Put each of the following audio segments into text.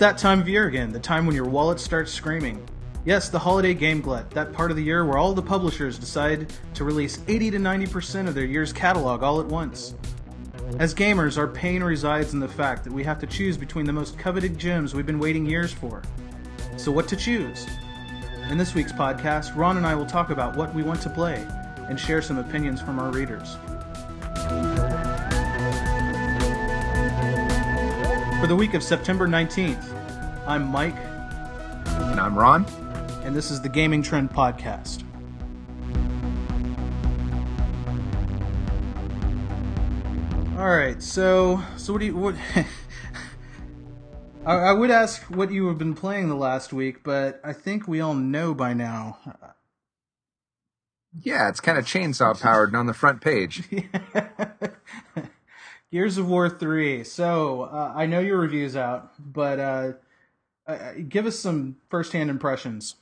That time of year again, the time when your wallet starts screaming. Yes, the holiday game glut, that part of the year where all the publishers decide to release 80 to 90% of their year's catalog all at once. As gamers, our pain resides in the fact that we have to choose between the most coveted gems we've been waiting years for. So, what to choose? In this week's podcast, Ron and I will talk about what we want to play and share some opinions from our readers. For the week of September 19th, I'm Mike, And I'm Ron. and this is the Gaming Trend Podcast. All right, so so what do you what? I, I would ask what you have been playing the last week, but I think we all know by now. Yeah, it's kind of chainsaw powered and on the front page. Gears of War three. So uh, I know your review's out, but uh, uh, give us some first-hand impressions.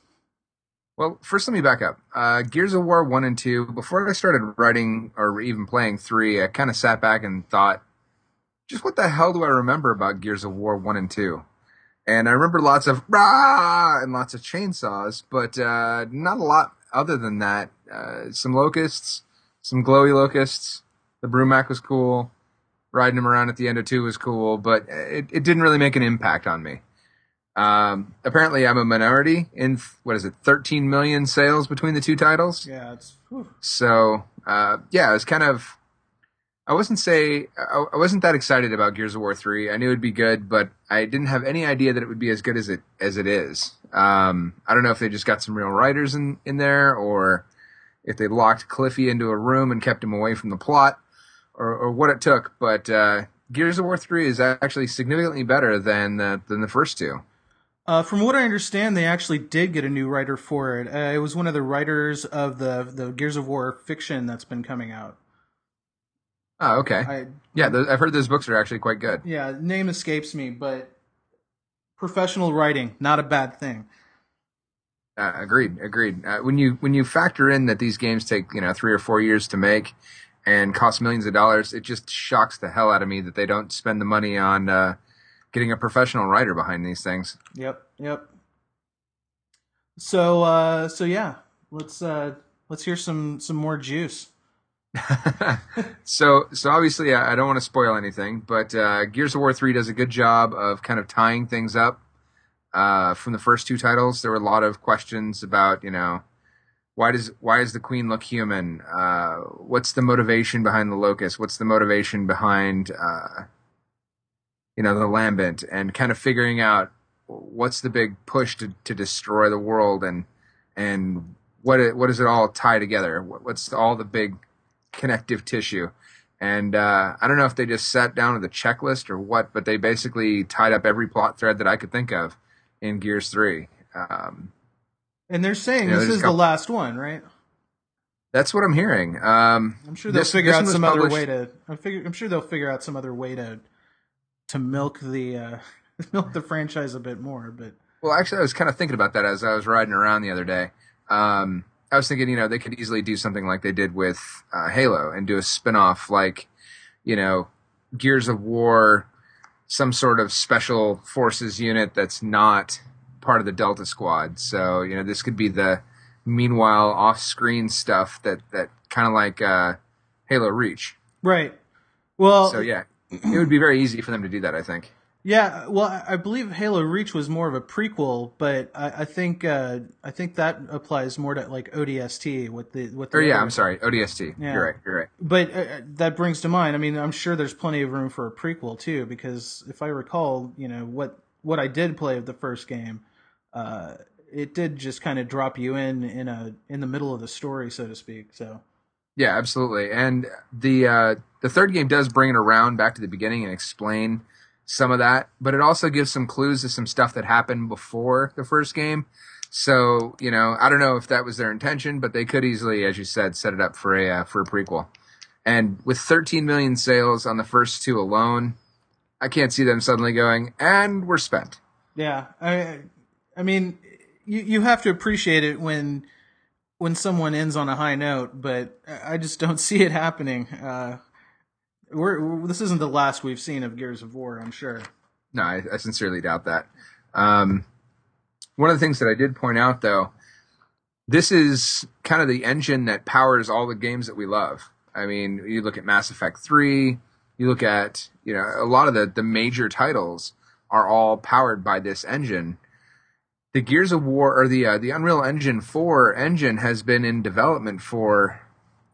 Well, first let me back up. Uh, Gears of War 1 and 2, before I started writing or even playing 3, I kind of sat back and thought, just what the hell do I remember about Gears of War 1 and 2? And I remember lots of rah and lots of chainsaws, but uh, not a lot other than that. Uh, some locusts, some glowy locusts. The Brumak was cool. Riding him around at the end of 2 was cool, but it, it didn't really make an impact on me. Um, apparently, I'm a minority in what is it, 13 million sales between the two titles. Yeah, it's whew. So, uh, yeah, it was kind of. I wasn't say I, I wasn't that excited about Gears of War three. I knew it'd be good, but I didn't have any idea that it would be as good as it as it is. Um, I don't know if they just got some real writers in in there, or if they locked Cliffy into a room and kept him away from the plot, or, or what it took. But uh, Gears of War three is actually significantly better than the, than the first two. Uh, from what I understand, they actually did get a new writer for it. Uh, it was one of the writers of the the Gears of War fiction that's been coming out. Oh, okay. I Yeah, I've heard those books are actually quite good. yeah, name escapes me, but professional writing not a bad thing. Uh, agreed, agreed. Uh, when you when you factor in that these games take you know three or four years to make and cost millions of dollars, it just shocks the hell out of me that they don't spend the money on uh, getting a professional writer behind these things. Yep, yep. So uh, so yeah, let's uh, let's hear some some more juice. so so obviously I, I don't want to spoil anything, but uh, Gears of War three does a good job of kind of tying things up. Uh, from the first two titles, there were a lot of questions about you know why does why does the queen look human? Uh, what's the motivation behind the locust? What's the motivation behind uh, you know the lambent? And kind of figuring out what's the big push to, to destroy the world and and what it, what does it all tie together? What's all the big connective tissue? And uh, I don't know if they just sat down with a checklist or what, but they basically tied up every plot thread that I could think of in Gears Three. Um, And they're saying this is the last one, right? that's what I'm hearing. Um, I'm sure they'll this- figure this out some other way to. I'm, figure, I'm sure they'll figure out some other way to to milk the uh, milk the franchise a bit more. But Well, actually, I was kind of thinking about that as I was riding around the other day. Um, I was thinking, you know, they could easily do something like they did with uh, Halo and do a spin-off like, you know, Gears of War, some sort of special forces unit that's not part of the Delta Squad. So, you know, this could be the meanwhile off-screen stuff that that kind of like uh, Halo Reach. right, well, So yeah, it would be very easy for them to do that. I think. Yeah, well, I believe Halo Reach was more of a prequel, but I, I think uh, I think that applies more to like ODST with the with. The Or yeah, I'm sorry, ODST. Yeah. You're right. You're right. But uh, that brings to mind. I mean, I'm sure there's plenty of room for a prequel too, because if I recall, you know what what I did play of the first game, uh, it did just kind of drop you in in a in the middle of the story, so to speak. So Yeah, absolutely. And the uh, the third game does bring it around back to the beginning and explain some of that, but it also gives some clues to some stuff that happened before the first game. So you know, I don't know if that was their intention, but they could easily, as you said, set it up for a uh, for a prequel. And with 13 million sales on the first two alone, I can't see them suddenly going and we're spent. yeah, I I mean, you you have to appreciate it when when someone ends on a high note, but I just don't see it happening. Uh, we're, we're this isn't the last we've seen of Gears of War, I'm sure. No, I, I sincerely doubt that. Um, one of the things that I did point out, though, this is kind of the engine that powers all the games that we love. I mean, you look at Mass Effect 3, you look at, you know, a lot of the, the major titles are all powered by this engine. The Gears of War or the uh, the Unreal Engine 4 engine has been in development for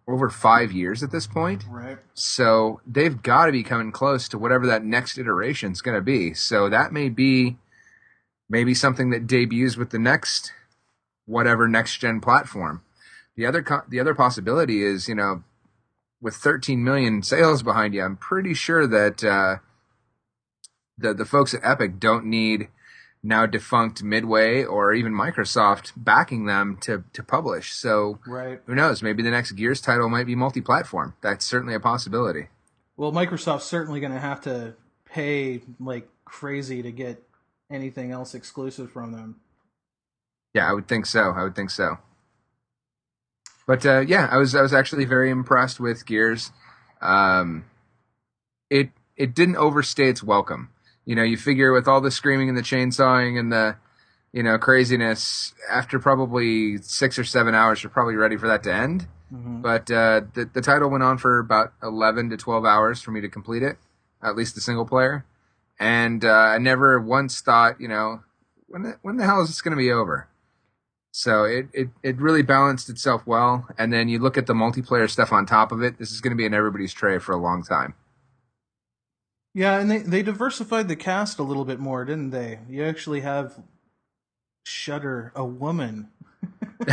over 5 years at this point. Right. So they've got to be coming close to whatever that next iteration is going to be. So that may be maybe something that debuts with the next whatever next gen platform. The other co- the other possibility is, you know, with 13 million sales behind you, I'm pretty sure that uh, the the folks at Epic don't need now defunct Midway or even Microsoft backing them to to publish. So Right. who knows? Maybe the next Gears title might be multi-platform. That's certainly a possibility. Well, Microsoft's certainly going to have to pay like crazy to get anything else exclusive from them. Yeah, I would think so. I would think so. But uh, yeah, I was I was actually very impressed with Gears. Um, it it didn't overstay its welcome. You know, you figure with all the screaming and the chainsawing and the you know craziness, after probably six or seven hours, you're probably ready for that to end. Mhm. But uh, the the title went on for about eleven to twelve hours for me to complete it, at least the single player. And uh, I never once thought, you know, when the, when the hell is this going to be over? So it, it it really balanced itself well. And then you look at the multiplayer stuff on top of it. This is going to be in everybody's tray for a long time. Yeah, and they they diversified the cast a little bit more, didn't they? You actually have Shudder, a woman,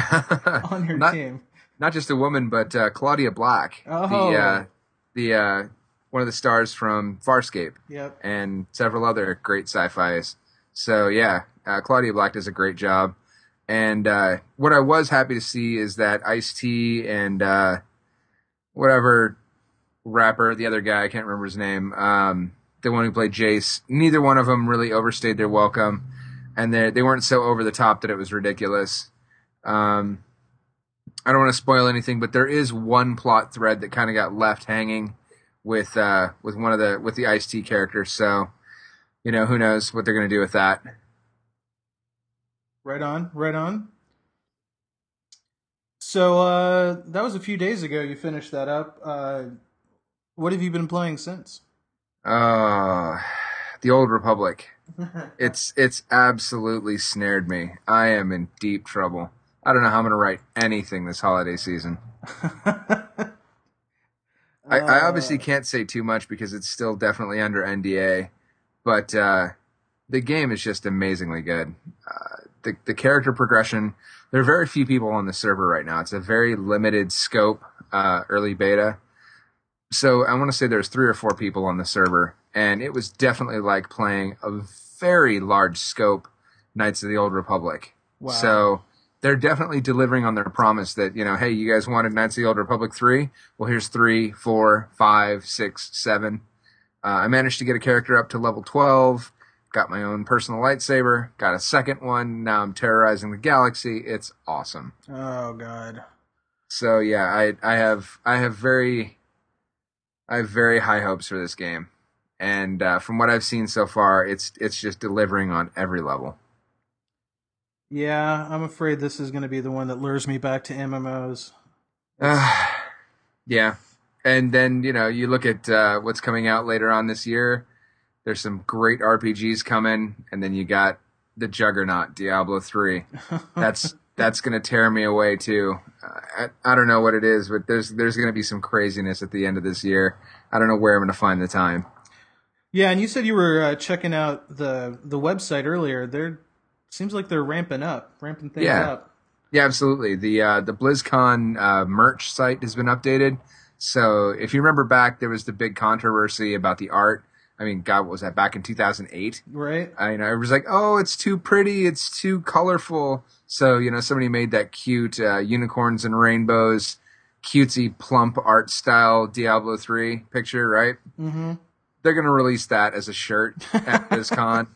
on your not, team. not just a woman, but uh, Claudia Black, Oh. the uh, the uh, one of the stars from Farscape. Yep. and several other great sci-fis. So yeah, uh, Claudia Black does a great job. And uh, what I was happy to see is that Ice T and uh, whatever rapper, the other guy, I can't remember his name, um, the one who played Jace, neither one of them really overstayed their welcome, and they they weren't so over the top that it was ridiculous. Um, I don't want to spoil anything, but there is one plot thread that kind of got left hanging with uh, with one of the with the Ice T characters. So, you know, who knows what they're going to do with that. Right on, right on. So uh, that was a few days ago. You finished that up. Uh, what have you been playing since? Uh, the Old Republic. It's it's absolutely snared me. I am in deep trouble. I don't know how I'm going to write anything this holiday season. I, I obviously can't say too much because it's still definitely under NDA, but uh, the game is just amazingly good. Uh, the the character progression. There are very few people on the server right now. It's a very limited scope uh, early beta. So I want to say there's three or four people on the server, and it was definitely like playing a very large scope Knights of the Old Republic. Wow. So they're definitely delivering on their promise that you know, hey, you guys wanted Knights of the Old Republic three. Well, here's three, four, five, six, seven. Uh, I managed to get a character up to level twelve. Got my own personal lightsaber. Got a second one. Now I'm terrorizing the galaxy. It's awesome. Oh God. So yeah, I I have I have very I have very high hopes for this game, and uh, from what I've seen so far, it's it's just delivering on every level. Yeah, I'm afraid this is going to be the one that lures me back to MMOs. Uh, yeah, and then you know you look at uh, what's coming out later on this year. There's some great RPGs coming, and then you got the Juggernaut Diablo three. That's that's gonna tear me away too. I, I don't know what it is, but there's there's gonna be some craziness at the end of this year. I don't know where I'm gonna find the time. Yeah, and you said you were uh, checking out the the website earlier. There seems like they're ramping up, ramping things Yeah. up. Yeah, absolutely. The uh, the BlizzCon uh, merch site has been updated. So if you remember back, there was the big controversy about the art. I mean, God, what was that back in 2008? Right? I you know, it was like, oh, it's too pretty, it's too colorful. So you know, somebody made that cute uh, unicorns and rainbows, cutesy plump art style Diablo three picture, right? Mm-hmm. They're gonna release that as a shirt at BlizzCon.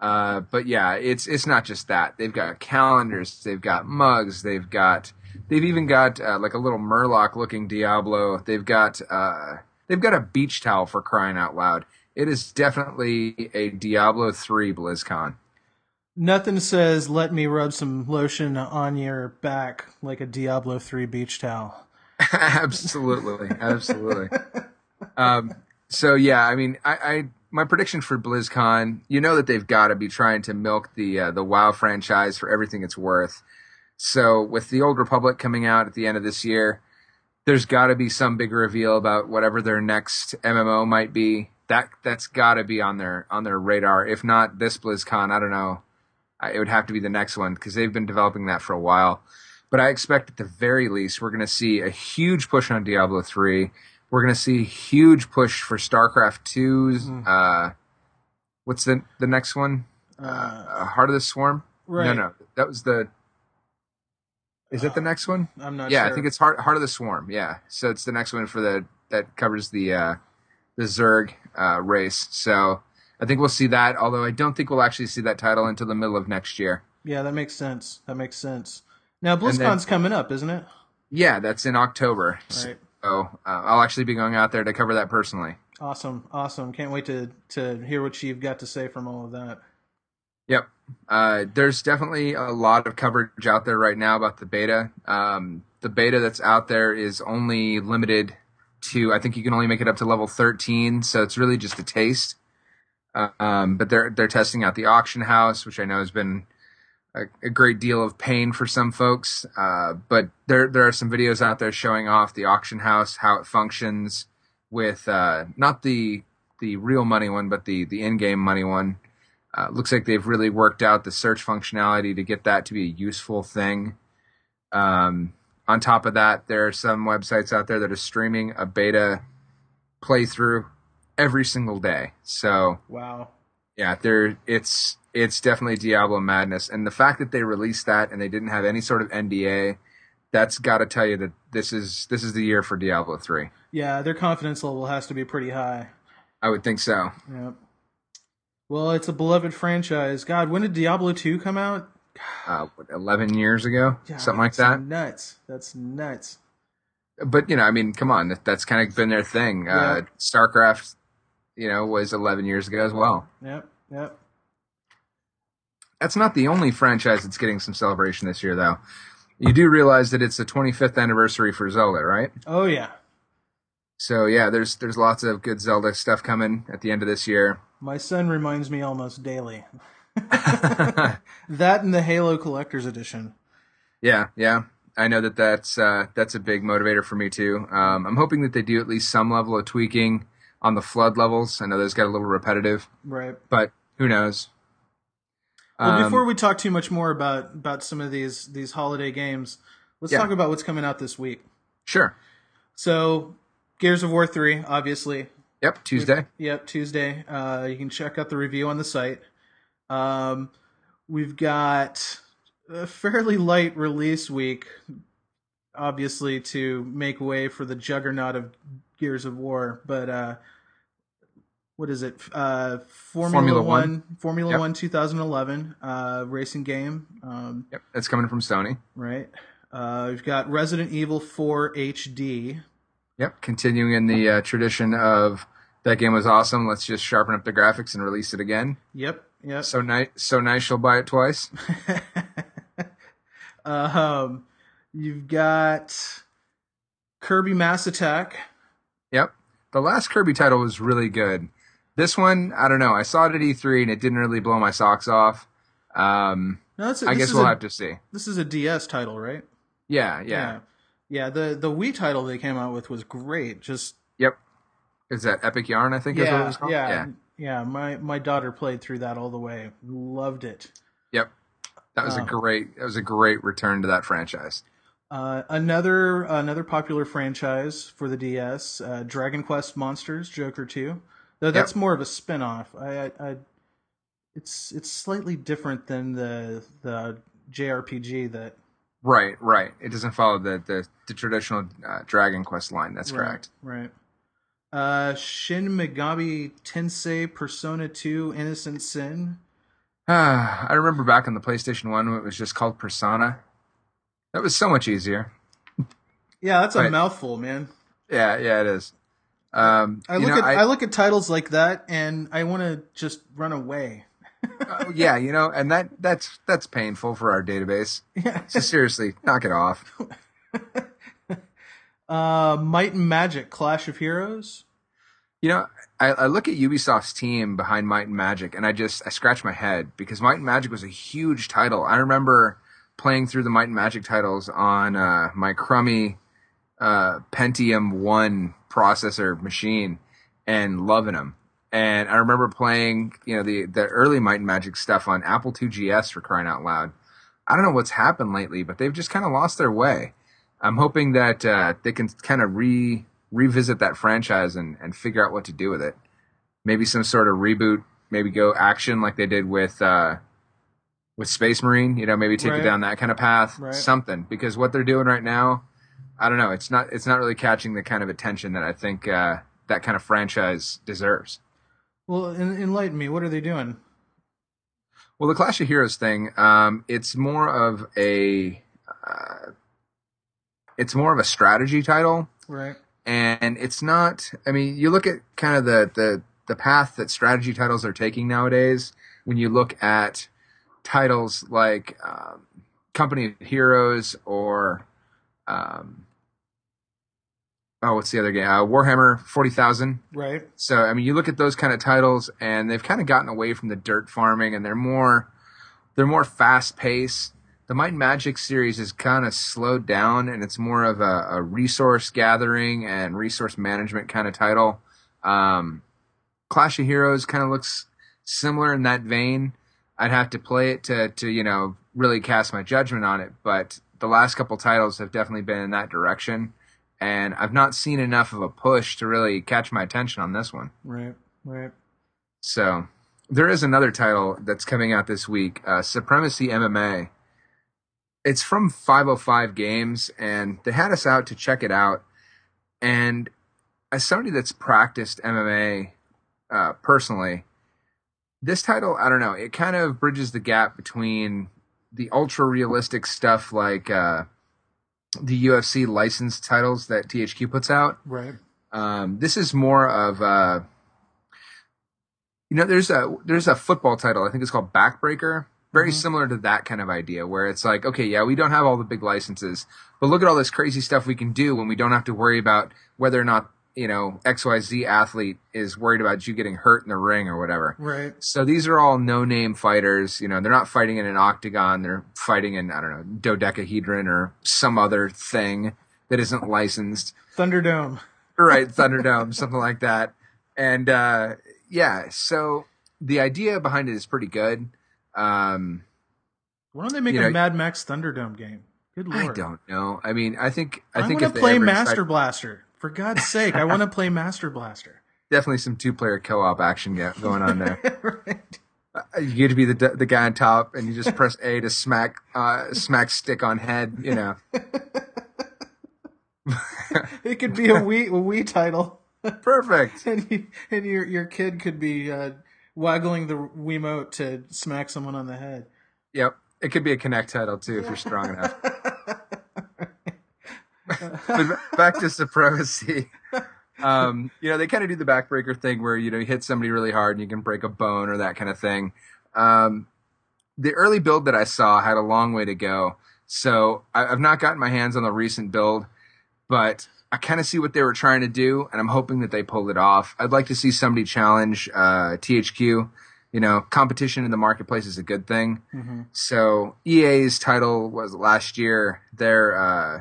Uh, but yeah, it's it's not just that. They've got calendars, they've got mugs, they've got they've even got uh, like a little Murloc looking Diablo. They've got uh, they've got a beach towel for crying out loud. It is definitely a Diablo 3 BlizzCon. Nothing says let me rub some lotion on your back like a Diablo 3 beach towel. absolutely, absolutely. um, so yeah, I mean, I, I my prediction for BlizzCon, you know that they've got to be trying to milk the uh, the WoW franchise for everything it's worth. So with the Old Republic coming out at the end of this year, there's got to be some big reveal about whatever their next MMO might be. That that's got to be on their on their radar. If not this BlizzCon, I don't know it would have to be the next one because they've been developing that for a while. But I expect at the very least we're going to see a huge push on Diablo three. We're going to see a huge push for StarCraft 2's. Mm. Uh, what's the the next one? Uh, uh, Heart of the Swarm. Right. No, no, that was the. Is that the uh, next one? I'm not. Yeah, sure. I think it's Heart Heart of the Swarm. Yeah, so it's the next one for the that covers the uh, the Zerg uh, race. So I think we'll see that, although I don't think we'll actually see that title until the middle of next year. Yeah, that makes sense. That makes sense. Now, BlizzCon's then, coming up, isn't it? Yeah, that's in October. Right. So uh, I'll actually be going out there to cover that personally. Awesome, awesome! Can't wait to to hear what you've got to say from all of that. Yep, uh, there's definitely a lot of coverage out there right now about the beta. Um, the beta that's out there is only limited to I think you can only make it up to level 13, so it's really just a taste. Um, but they're they're testing out the auction house, which I know has been a, a great deal of pain for some folks. Uh, but there there are some videos out there showing off the auction house, how it functions with uh, not the the real money one, but the the in game money one. Uh, looks like they've really worked out the search functionality to get that to be a useful thing. Um, on top of that, there are some websites out there that are streaming a beta playthrough every single day. So wow, yeah, there it's it's definitely Diablo madness, and the fact that they released that and they didn't have any sort of NDA, that's got to tell you that this is this is the year for Diablo three. Yeah, their confidence level has to be pretty high. I would think so. Yeah. Well, it's a beloved franchise. God, when did Diablo two come out? Uh, what, eleven years ago, yeah, something like that. Nuts. That's nuts. But you know, I mean, come on, that's kind of been their thing. Yeah. Uh, StarCraft you know, was 11 years ago as well. Yep, yep. That's not the only franchise that's getting some celebration this year, though. You do realize that it's the 25th anniversary for Zelda, right? Oh yeah. So yeah, there's there's lots of good Zelda stuff coming at the end of this year. My son reminds me almost daily. that and the Halo Collector's Edition. Yeah, yeah. I know that that's uh, that's a big motivator for me too. Um, I'm hoping that they do at least some level of tweaking on the flood levels. I know those got a little repetitive, right? But who knows? Well, um, before we talk too much more about about some of these these holiday games, let's yeah. talk about what's coming out this week. Sure. So, Gears of War three, obviously. Yep, Tuesday. We've, yep, Tuesday. Uh, you can check out the review on the site. Um, we've got a fairly light release week, obviously to make way for the juggernaut of Gears of War, but uh, what is it? Uh, Formula, Formula One, One, Formula yep. One, 2011 uh, racing game. Um, yep, that's coming from Sony. Right. Uh, we've got Resident Evil 4 HD. Yep, continuing in the uh, tradition of that game was awesome. Let's just sharpen up the graphics and release it again. Yep. Yep. So nice. So nice. You'll buy it twice. um, you've got Kirby Mass Attack. Yep. The last Kirby title was really good. This one, I don't know. I saw it at E3 and it didn't really blow my socks off. Um, no, a, I guess we'll a, have to see. This is a DS title, right? Yeah, yeah, yeah, yeah. The the Wii title they came out with was great. Just yep. Is that Epic Yarn? I think yeah, is what it was called. Yeah, yeah, yeah. My my daughter played through that all the way. Loved it. Yep. That was uh, a great. That was a great return to that franchise. Uh, another another popular franchise for the DS, uh, Dragon Quest Monsters Joker Two, though that's yep. more of a spin-off. I, I, I, it's it's slightly different than the the JRPG that. Right, right. It doesn't follow the the, the traditional uh, Dragon Quest line. That's right, correct. Right. Uh, Shin Megami Tensei Persona Two Innocent Sin. I remember back on the PlayStation One, it was just called Persona. That was so much easier. Yeah, that's a right. mouthful, man. Yeah, yeah, it is. Um, I look know, at I, I- look at titles like that and I want to just run away. uh, yeah, you know, and that that's that's painful for our database. Yeah. So seriously, knock it off. Uh, Might and Magic, Clash of Heroes. You know, I, I look at Ubisoft's team behind Might and Magic, and I just I scratch my head because Might and Magic was a huge title. I remember playing through the Might and Magic titles on uh, my crummy uh, Pentium One processor machine and loving them. And I remember playing, you know, the the early Might and Magic stuff on Apple II GS for crying out loud. I don't know what's happened lately, but they've just kind of lost their way. I'm hoping that uh, they can kind of re revisit that franchise and, and figure out what to do with it. Maybe some sort of reboot, maybe go action like they did with uh, with Space Marine. You know, maybe take Right. it down that kind of path, Right. something. Because what they're doing right now, I don't know. It's not it's not really catching the kind of attention that I think uh, that kind of franchise deserves. Well, en- enlighten me. What are they doing? Well, the Clash of Heroes thing, um, it's more of a uh, it's more of a strategy title. Right. And it's not i mean you look at kind of the the the path that strategy titles are taking nowadays when you look at titles like um, company of heroes or um, oh what's the other game uh, warhammer 40000 Right. so I mean, you look at those kind of titles, and they've kind of gotten away from the dirt farming, and they're more they're more fast paced. The Might and Magic series is kind of slowed down, and it's more of a, a resource gathering and resource management kind of title. Um, Clash of Heroes kind of looks similar in that vein. I'd have to play it to to you know really cast my judgment on it, but the last couple titles have definitely been in that direction, and I've not seen enough of a push to really catch my attention on this one. Right. Right. So there is another title that's coming out this week, uh, Supremacy MMA. It's from 505 Games, and they had us out to check it out. And as somebody that's practiced MMA uh, personally, this title, I don't know, it kind of bridges the gap between the ultra realistic stuff like uh, the UFC licensed titles that THQ puts out. Right. Um, this is more of uh you know, there's a there's a football title. I think it's called Backbreaker. Very Mhm. similar to that kind of idea, where it's like, okay, yeah, we don't have all the big licenses, but look at all this crazy stuff we can do when we don't have to worry about whether or not you know X Y Z athlete is worried about you getting hurt in the ring or whatever. Right. So these are all no-name fighters. You know, they're not fighting in an octagon. They're fighting in I don't know dodecahedron or some other thing that isn't licensed Thunderdome. right thunderdome something like that and uh yeah so the idea behind it is pretty good um Why don't they make You a know- Mad Max Thunderdome game? Good lord. i don't know i mean i think i, I, think want to play Master decide- Blaster. For God's sake, I want to play Master Blaster. definitely some two-player co-op action go- going on there right. Uh, you get to be the the guy on top and you just press a to smack uh smack stick on head you know It could be a Wii a Wii title, perfect and you, and your your kid could be uh, waggling the Wiimote to smack someone on the head. yep it could be a Kinect title too if you're strong enough but back to supremacy. Um, you know, they kind of do the backbreaker thing where you know you hit somebody really hard and you can break a bone or that kind of thing. Um, the early build that I saw had a long way to go, so I, I've not gotten my hands on the recent build, but I kind of see what they were trying to do, and I'm hoping that they pulled it off. I'd like to see somebody challenge uh, THQ. You know, competition in the marketplace is a good thing. hmm So EA's title was last year. Their uh,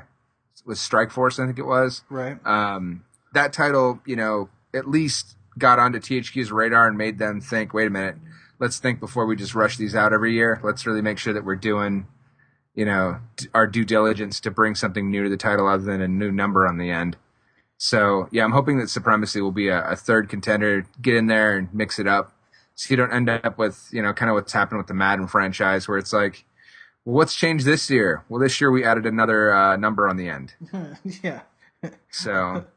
was Strike Force, I think it was. Right. Um, that title, you know, at least got onto THQ's radar and made them think, wait a minute, let's think before we just rush these out every year. Let's really make sure that we're doing, you know, our due diligence to bring something new to the title other than a new number on the end. So yeah, I'm hoping that Supremacy will be a, a third contender. Get in there and mix it up, so you don't end up with you know kind of what's happened with the Madden franchise, where it's like, well, what's changed this year? Well, this year we added another uh, number on the end. yeah. So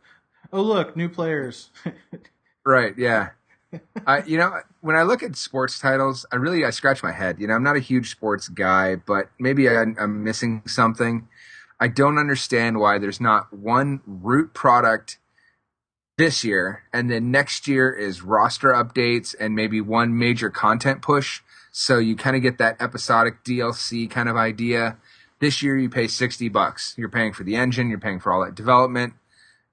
Oh look, new players. right, yeah. You know when I look at sports titles, I really I scratch my head. You know, I'm not a huge sports guy, but maybe I, I'm missing something. I don't understand why there's not one root product this year, and then next year is roster updates and maybe one major content push. So you kind of get that episodic DLC kind of idea. This year you pay 60 bucks. You're paying for the engine, you're paying for all that development.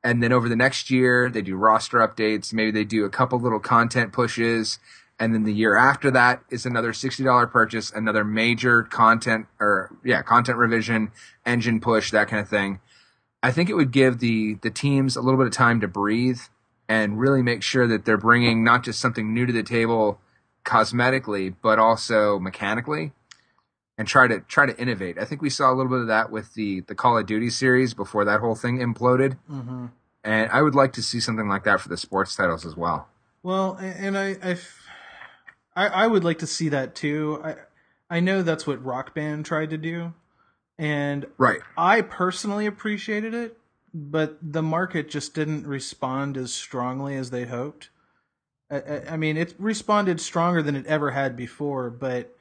And then over the next year, they do roster updates. Maybe they do a couple little content pushes. And then the year after that is another $60 purchase, another major content or yeah, content revision, engine push, that kind of thing. I think it would give the the teams a little bit of time to breathe and really make sure that they're bringing not just something new to the table cosmetically, but also mechanically, and try to try to innovate. I think we saw a little bit of that with the the Call of Duty series before that whole thing imploded, Mm-hmm. and I would like to see something like that for the sports titles as well. Well, and i i I would like to see that too. I, I know that's what Rock Band tried to do, and Right. I personally appreciated it, but the market just didn't respond as strongly as they hoped. I, I, I mean, it responded stronger than it ever had before, but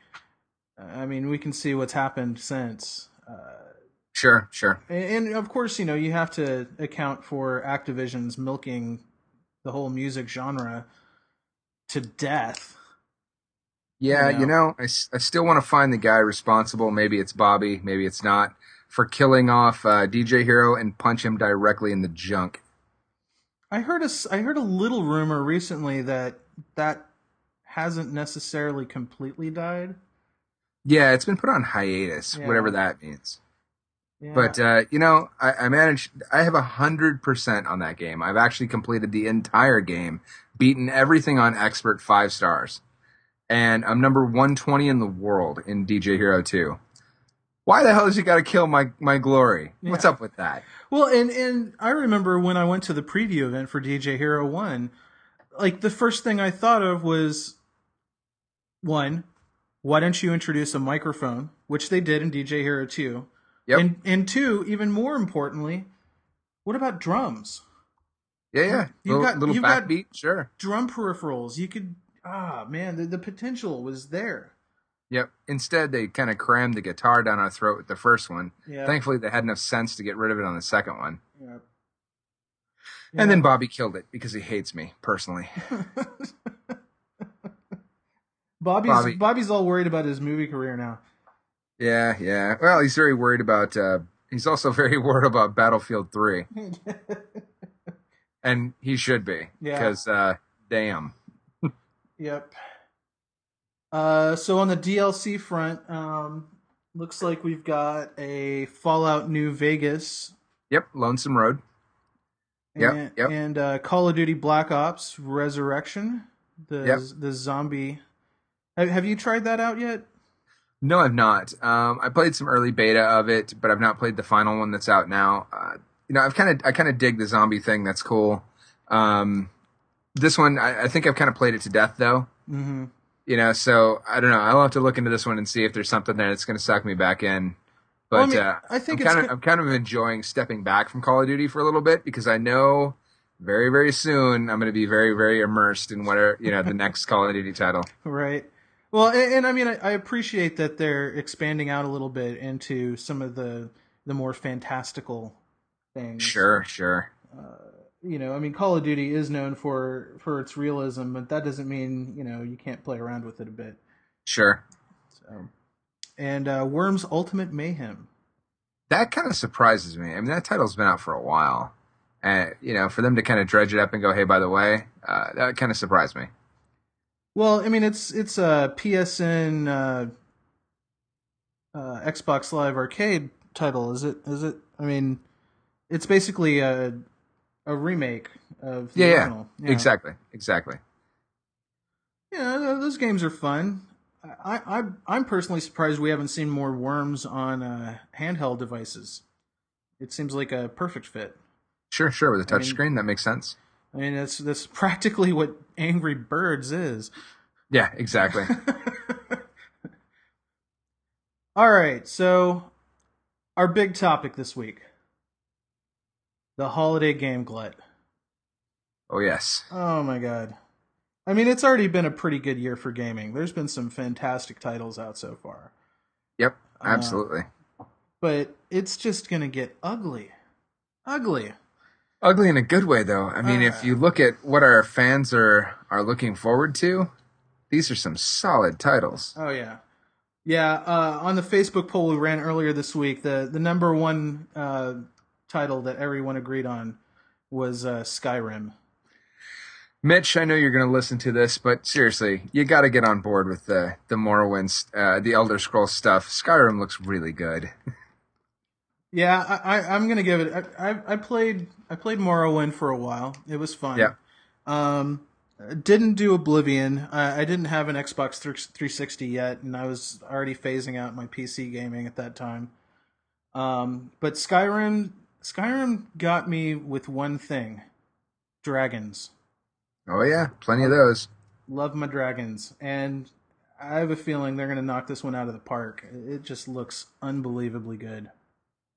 I mean, we can see what's happened since. Sure. Sure. And, and of course, you know, you have to account for Activision's milking the whole music genre to death. Yeah, You you know. I, I, still want to find the guy responsible. Maybe it's Bobby, maybe it's not, for killing off uh, DJ Hero and punch him directly in the junk. I heard a I heard a little rumor recently that that hasn't necessarily completely died. Yeah, it's been put on hiatus, Yeah. whatever that means. Yeah. But uh, you know, I, I managed. I have a hundred percent on that game. I've actually completed the entire game, beaten everything on expert five stars, and I'm number one twenty in the world in DJ Hero Two. Why the hell has he got to kill my my glory? What's up with that? Well, and and I remember when I went to the preview event for DJ Hero One, like the first thing I thought of was one, why don't you introduce a microphone, which they did in DJ Hero Two, Yep. and and two, even more importantly, what about drums? yeah, yeah. You little got- little got- backbeat, sure. Drum peripherals, you could ah man, the, the potential was there. Yep. Instead, they kind of crammed the guitar down our throat with the first one. Yeah. Thankfully, they had enough sense to get rid of it on the second one. Yeah. And then Bobby killed it because he hates me personally. Bobby's Bobby. Bobby's all worried about his movie career now. Yeah, yeah. Well, he's very worried about. Uh, he's also very worried about Battlefield Three, and he should be Yeah. because, uh, damn. Yep. Uh, so on the DLC front, um, looks like we've got a Fallout New Vegas Yep, Lonesome Road. Yep, and, yep. and uh, Call of Duty Black Ops Rezurrection, the Yep. the zombie. Have, you tried that out yet? No, I've not. Um, I played some early beta of it, but I've not played the final one that's out now. Uh, you know, I've kind of, I kind of dig the zombie thing. That's cool. Um, this one, I, I think I've kind of played it to death though. Mm-hmm. You know, so I don't know. I'll have to look into this one and see if there's something there that's going to suck me back in. But Well, I mean, uh, I think I'm kind of, I'm kind of enjoying stepping back from Call of Duty for a little bit because I know very, very soon I'm going to be very, very immersed in whatever you know the next Call of Duty title. Right. Well, and, and I mean, I, I appreciate that they're expanding out a little bit into some of the the more fantastical things. Sure, sure. you know, I mean, Call of Duty is known for for its realism, but that doesn't mean you know you can't play around with it a bit. Sure. So, and uh, Worms Ultimate Mayhem. that kind of surprises me. I mean, that title's been out for a while, and you know, for them to kind of dredge it up and go, "Hey, by the way," uh, that kind of surprised me. Well, I mean, it's it's a PSN uh, uh, Xbox Live Arcade title. Is it? Is it? I mean, it's basically a a remake of the Yeah, yeah, original. exactly, exactly. Yeah, those games are fun. I, I I'm personally surprised we haven't seen more Worms on uh, handheld devices. It seems like a perfect fit. Sure, sure. With a touch mean- screen, that makes sense. I mean, that's that's practically what Angry Birds is. Yeah, exactly. All right, so our big topic this week: the holiday game glut. oh yes, Oh my god! I mean, it's already been a pretty good year for gaming. There's been some fantastic titles out so far, yep, Uh, absolutely. but it's just gonna get ugly, ugly. Ugly in a good way, though. I mean, if you look at what our fans are are looking forward to, these are some solid titles. Oh yeah, yeah. Uh, on the Facebook poll we ran earlier this week, the the number one uh, title that everyone agreed on was uh, Skyrim. Mitch, I know you're going to listen to this, but seriously, you got to get on board with the the Morrowind, uh, the Elder Scrolls stuff. Skyrim looks really good. Yeah, I, I, am gonna give it. I, I, I played I played Morrowind for a while. It was fun. Yeah. Um, didn't do Oblivion. I, I didn't have an Xbox 360 yet, and I was already phasing out my PC gaming at that time. Um, but Skyrim Skyrim got me with one thing: dragons. Oh yeah, plenty of those. Love my dragons, and I have a feeling they're gonna knock this one out of the park. It just looks unbelievably good.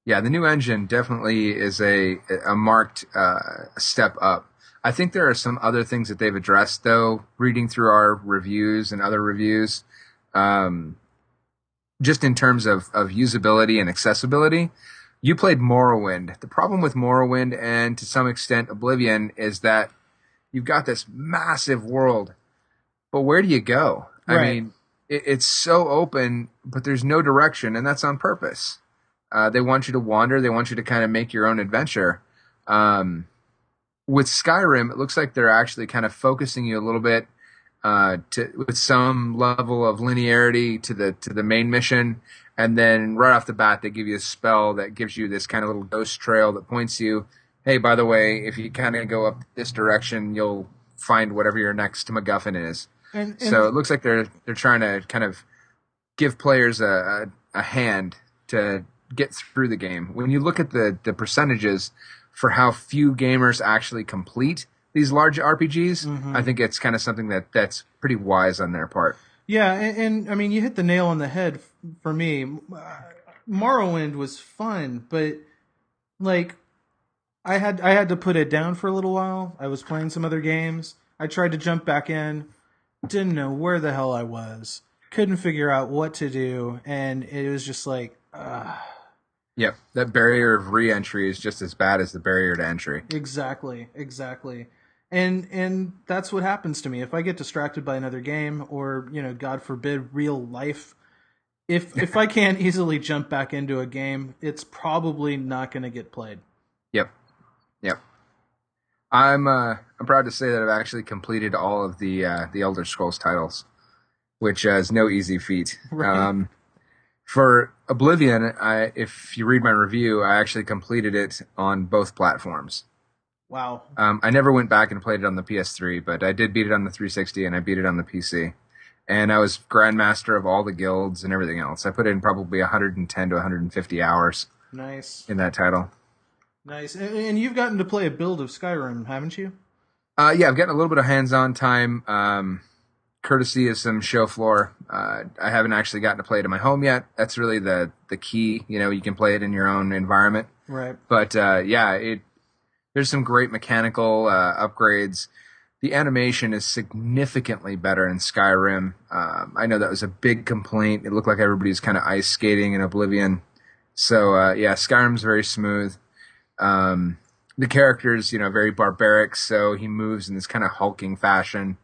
Yeah, the new engine definitely is a a marked uh, step up. I think there are some other things that they've addressed though. Reading through our reviews and other reviews, um, just in terms of of usability and accessibility. You played Morrowind. The problem with Morrowind and to some extent Oblivion is that you've got this massive world, but where do you go? Right. I mean, it, it's so open, but there's no direction, and that's on purpose. Uh, they want you to wander. They want you to kind of make your own adventure. Um, with Skyrim, it looks like they're actually kind of focusing you a little bit uh, to with some level of linearity to the to the main mission, and then right off the bat they give you a spell that gives you this kind of little ghost trail that points you. Hey, by the way, if you kind of go up this direction, you'll find whatever your next MacGuffin is. And, and So it looks like they're they're trying to kind of give players a, a, a hand to get through the game. When you look at the the percentages for how few gamers actually complete these large RPGs, Mm-hmm. I think it's kind of something that that's pretty wise on their part. Yeah, and, and I mean, you hit the nail on the head f- for me. Uh, Morrowind was fun, but like, I had I had to put it down for a little while. I was playing some other games. I tried to jump back in, didn't know where the hell I was, couldn't figure out what to do, and it was just like, uh, Yep, that barrier of re-entry is just as bad as the barrier to entry. Exactly, exactly. And and that's what happens to me if I get distracted by another game or, you know, god forbid real life. If if I can't easily jump back into a game, it's probably not going to get played. Yep, yep. I'm uh, I'm proud to say that I've actually completed all of the uh, the Elder Scrolls titles, which uh, is no easy feat. Right. Um, for Oblivion, I, if you read my review, I actually completed it on both platforms. Wow. Um, I never went back and played it on the PS3, but I did beat it on the 360 and I beat it on the PC. And I was grandmaster of all the guilds and everything else. I put in probably 110 to 150 hours Nice. in that title. Nice. And, and you've gotten to play a build of Skyrim, haven't you? Uh, yeah, I've gotten a little bit of hands-on time, um, courtesy of some show floor. Uh, I haven't actually gotten to play it in my home yet. That's really the the key. You know, you can play it in your own environment. Right. But uh, yeah, it there's some great mechanical uh, upgrades. The animation is significantly better in Skyrim. Um, I know that was a big complaint. It looked like everybody's kind of ice skating in Oblivion. So uh, yeah, Skyrim's very smooth. Um, the character's you know very barbaric, so he moves in this kind of hulking fashion.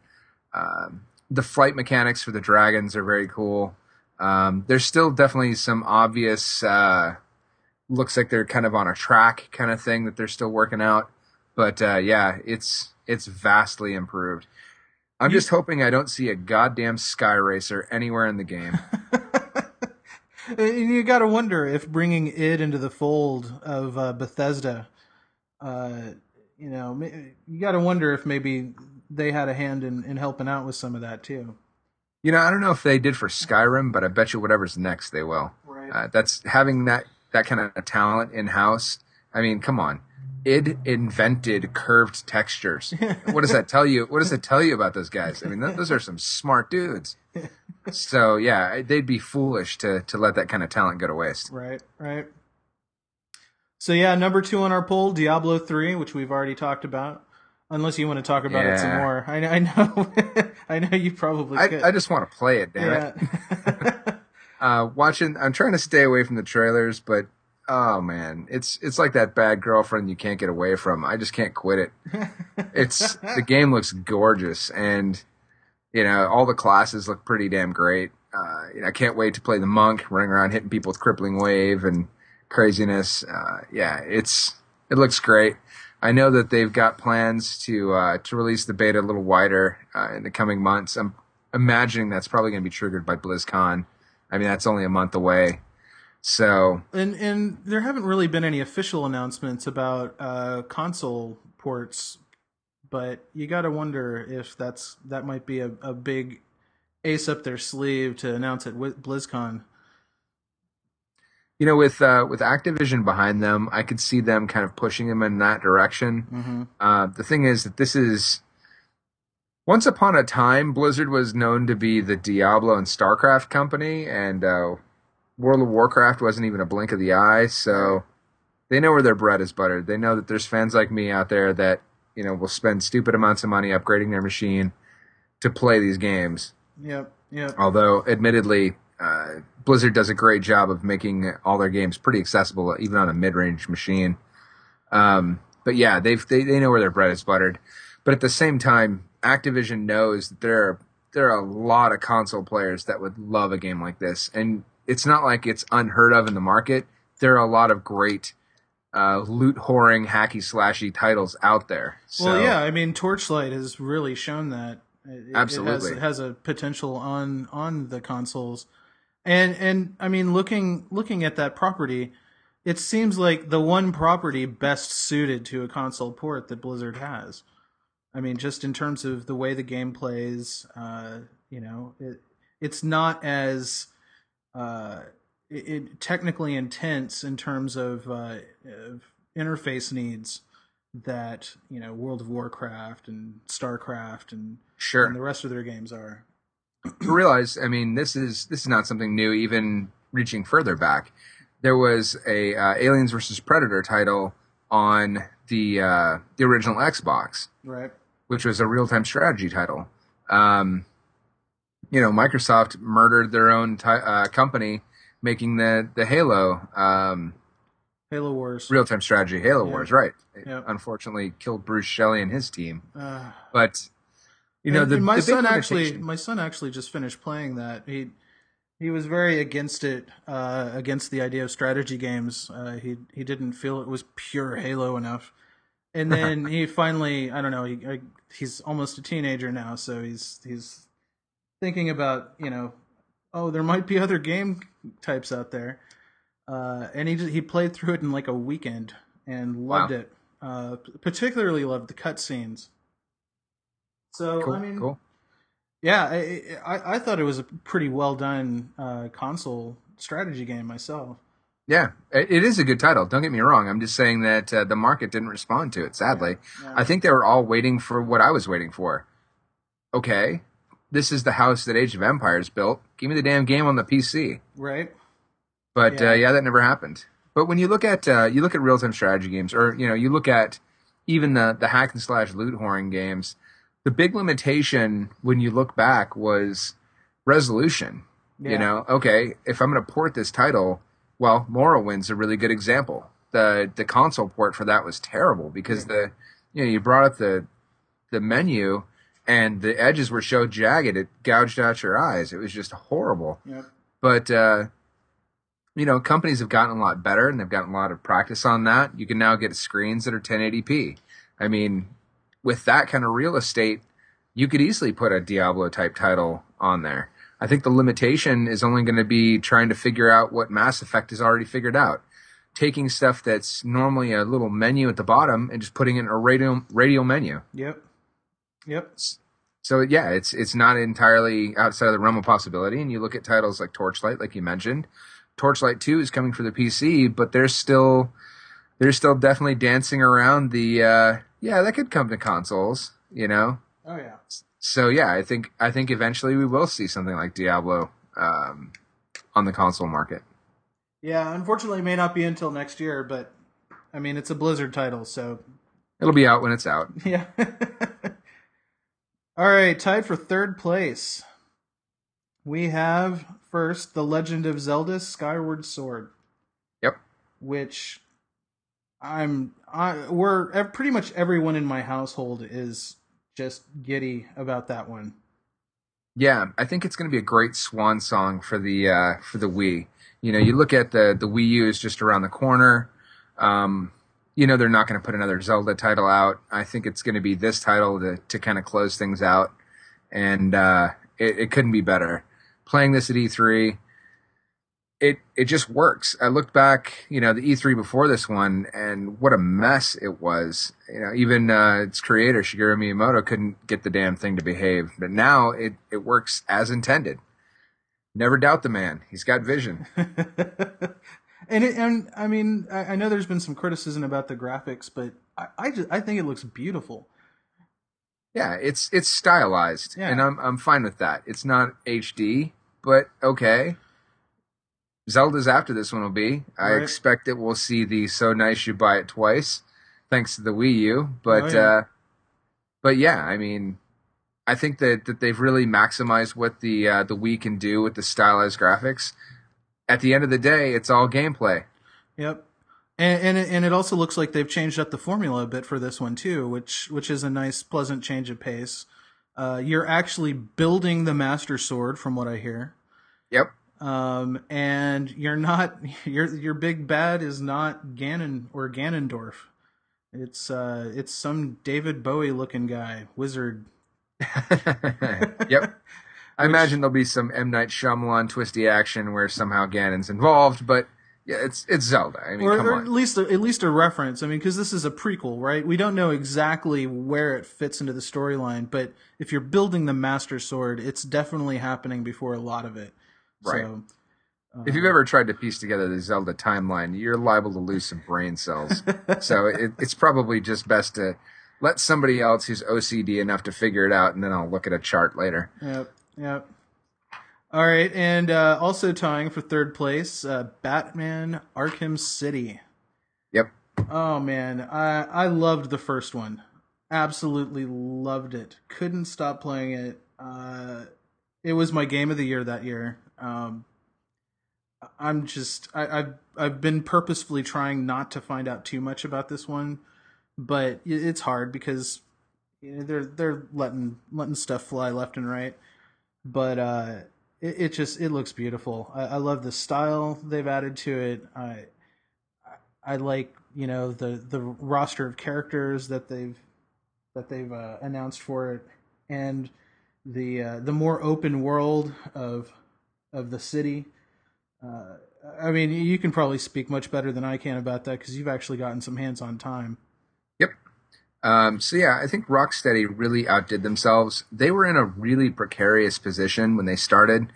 Um, the flight mechanics for the dragons are very cool. Um, there's still definitely some obvious. Uh, looks like they're kind of on a track kind of thing that they're still working out. But uh, yeah, it's it's vastly improved. I'm just hoping I don't see a goddamn sky racer anywhere in the game. And you got to wonder if bringing it into the fold of uh, Bethesda, uh, you know, you got to wonder if maybe they had a hand in, in helping out with some of that too. you know, I don't know if they did for Skyrim, but I bet you whatever's next they will. Right. Uh, that's having that that kind of talent in house. I mean, come on. Id invented curved textures. what does that tell you? What does that tell you about those guys? I mean, th- those are some smart dudes. So yeah, they'd be foolish to to let that kind of talent go to waste. Right, right. So yeah, number two on our poll, Diablo three, which we've already talked about. Unless you want to talk about it some more, I, I know, I know you probably could. I, I just want to play it, damn it. Uh, watching, I'm trying to stay away from the trailers, but oh man, it's it's like that bad girlfriend you can't get away from. I just can't quit it. It's the game looks gorgeous, and you know all the classes look pretty damn great. Uh, you know, I can't wait to play the monk, running around hitting people with crippling wave and craziness. Uh, yeah, it's it looks great. I know that they've got plans to uh, to release the beta a little wider uh, in the coming months. I'm imagining that's probably going to be triggered by BlizzCon. I mean, that's only a month away. So and and there haven't really been any official announcements about uh, console ports, but you got to wonder if that's that might be a, a big ace up their sleeve to announce at BlizzCon. You know, with uh, with Activision behind them, I could see them kind of pushing them in that direction. Mm-hmm. Uh, the thing is that this is once upon a time, Blizzard was known to be the Diablo and StarCraft company, and uh, World of Warcraft wasn't even a blink of the eye. So they know where their bread is buttered. They know that there's fans like me out there that you know will spend stupid amounts of money upgrading their machine to play these games. Yep. Yep. Although, admittedly, uh, Blizzard does a great job of making all their games pretty accessible, even on a mid-range machine. Um, but yeah, they've they, they know where their bread is buttered. But at the same time, Activision knows that there are there are a lot of console players that would love a game like this, and it's not like it's unheard of in the market. There are a lot of great uh, loot whoring, hacky slashy titles out there. So, well, yeah, I mean, Torchlight has really shown that it, absolutely it has, it has a potential on on the consoles, and and I mean, looking looking at that property, it seems like the one property best suited to a console port that Blizzard has. I mean, just in terms of the way the game plays, uh, you know, it it's not as uh, it, it, technically intense in terms of, uh, of interface needs that you know World of Warcraft and StarCraft and sure and the rest of their games are. Realize, I mean, this is this is not something new. Even reaching further back, there was a uh, Aliens versus Predator title on the uh, the original Xbox, right? Which was a real time strategy title. Um, you know, Microsoft murdered their own t- uh, company making the the Halo um, Halo Wars real time strategy. Halo yeah. Wars, right? Yep. Unfortunately, killed Bruce Shelley and his team. Uh, but you know, and, the, and my son actually, my son actually just finished playing that. He he was very against it, uh, against the idea of strategy games. Uh, he he didn't feel it was pure Halo enough. And then he finally, I don't know, he he's almost a teenager now, so he's he's thinking about you know, oh, there might be other game types out there. Uh, and he he played through it in like a weekend and loved Wow. it. Uh, particularly loved the cutscenes. So cool, I mean, cool. yeah, I, I I thought it was a pretty well done uh, console strategy game myself. Yeah, it it is a good title. Don't get me wrong. I'm just saying that uh, the market didn't respond to it. Sadly, Yeah. I think they were all waiting for what I was waiting for. Okay, this is the house that Age of Empires built. Give me the damn game on the PC. Right? But Yeah. Uh, yeah, that never happened. But when you look at uh, you look at real time strategy games, or you know, you look at even the the hack and slash loot whoring games, the big limitation when you look back was resolution. Yeah. You know, okay, if I'm going to port this title, well, Morrowind's a really good example. The the console port for that was terrible because the you know you brought up the the menu and the edges were so jagged it gouged out your eyes. It was just horrible. Yep. But uh, you know, companies have gotten a lot better and they've gotten a lot of practice on that. You can now get screens that are 1080p. I mean, with that kind of real estate, you could easily put a Diablo type title on there. I think the limitation is only going to be trying to figure out what Mass Effect has already figured out. Taking stuff that's normally a little menu at the bottom and just putting it in a radial radial menu. Yep. Yep. So yeah, it's it's not entirely outside of the realm of possibility. And you look at titles like Torchlight, like you mentioned, Torchlight Two is coming for the PC, but they're still they're still definitely dancing around the uh, yeah that could come to consoles, you know. Oh yeah. So yeah, I think I think eventually we will see something like Diablo um, on the console market. Yeah. Unfortunately, it may not be until next year, but I mean, it's a Blizzard title, so It'll be out when it's out. yeah. All right, tied for third place. We have first The Legend of Zelda Skyward Sword. Yep. which I'm I we're pretty much everyone in my household is just giddy about that one. Yeah, I think it's going to be a great swan song for the uh, for the Wii. You know, you look at the the Wii U is just around the corner. Um, you know, they're not going to put another Zelda title out. I think it's going to be this title to to kind of close things out, and uh, it, it couldn't be better. Playing this at E3, it it just works. I looked back, you know, the E3 before this one, and what a mess it was. You know, even uh, its creator Shigeru Miyamoto couldn't get the damn thing to behave. But now it it works as intended. Never doubt the man; he's got vision. and it, and I mean, I, I, know there's been some criticism about the graphics, but I I, just, I think it looks beautiful. Yeah, it's it's stylized, yeah. and I'm I'm fine with that. It's not HD, but okay. Zelda's after this one will be. I right. expect that we'll see the so nice you buy it twice, thanks to the Wii U. But oh, yeah. uh, but yeah, I mean, I think that, that they've really maximized what the uh, the Wii can do with the stylized graphics. At the end of the day, it's all gameplay. Yep. And and it, and it also looks like they've changed up the formula a bit for this one too, which which is a nice, pleasant change of pace. Uh, you're actually building the Master Sword, from what I hear. Yep. Um, and you're not your your big bad is not Ganon or Ganondorf. It's uh, it's some David Bowie looking guy, wizard. yep. I Which, imagine there'll be some M Night Shyamalan twisty action where somehow Ganon's involved, but yeah, it's it's Zelda. I mean, or, or at least a, at least a reference. I mean, because this is a prequel, right? We don't know exactly where it fits into the storyline, but if you're building the Master Sword, it's definitely happening before a lot of it. Right. So, uh, if you've ever tried to piece together the Zelda timeline, you're liable to lose some brain cells. so it, it's probably just best to let somebody else who's OCD enough to figure it out, and then I'll look at a chart later. Yep. Yep. All right, and uh, also tying for third place, uh, Batman Arkham City. Yep. Oh man, I I loved the first one. Absolutely loved it. Couldn't stop playing it. Uh, it was my game of the year that year. Um, I'm just I, have I've been purposefully trying not to find out too much about this one, but it's hard because you know, they're they're letting letting stuff fly left and right. But uh, it, it just it looks beautiful. I, I love the style they've added to it. I I like you know the the roster of characters that they've that they've uh, announced for it, and the uh, the more open world of of the city. Uh, I mean, you can probably speak much better than I can about that because you've actually gotten some hands-on time. Yep. Um, so yeah, I think Rocksteady really outdid themselves. They were in a really precarious position when they started.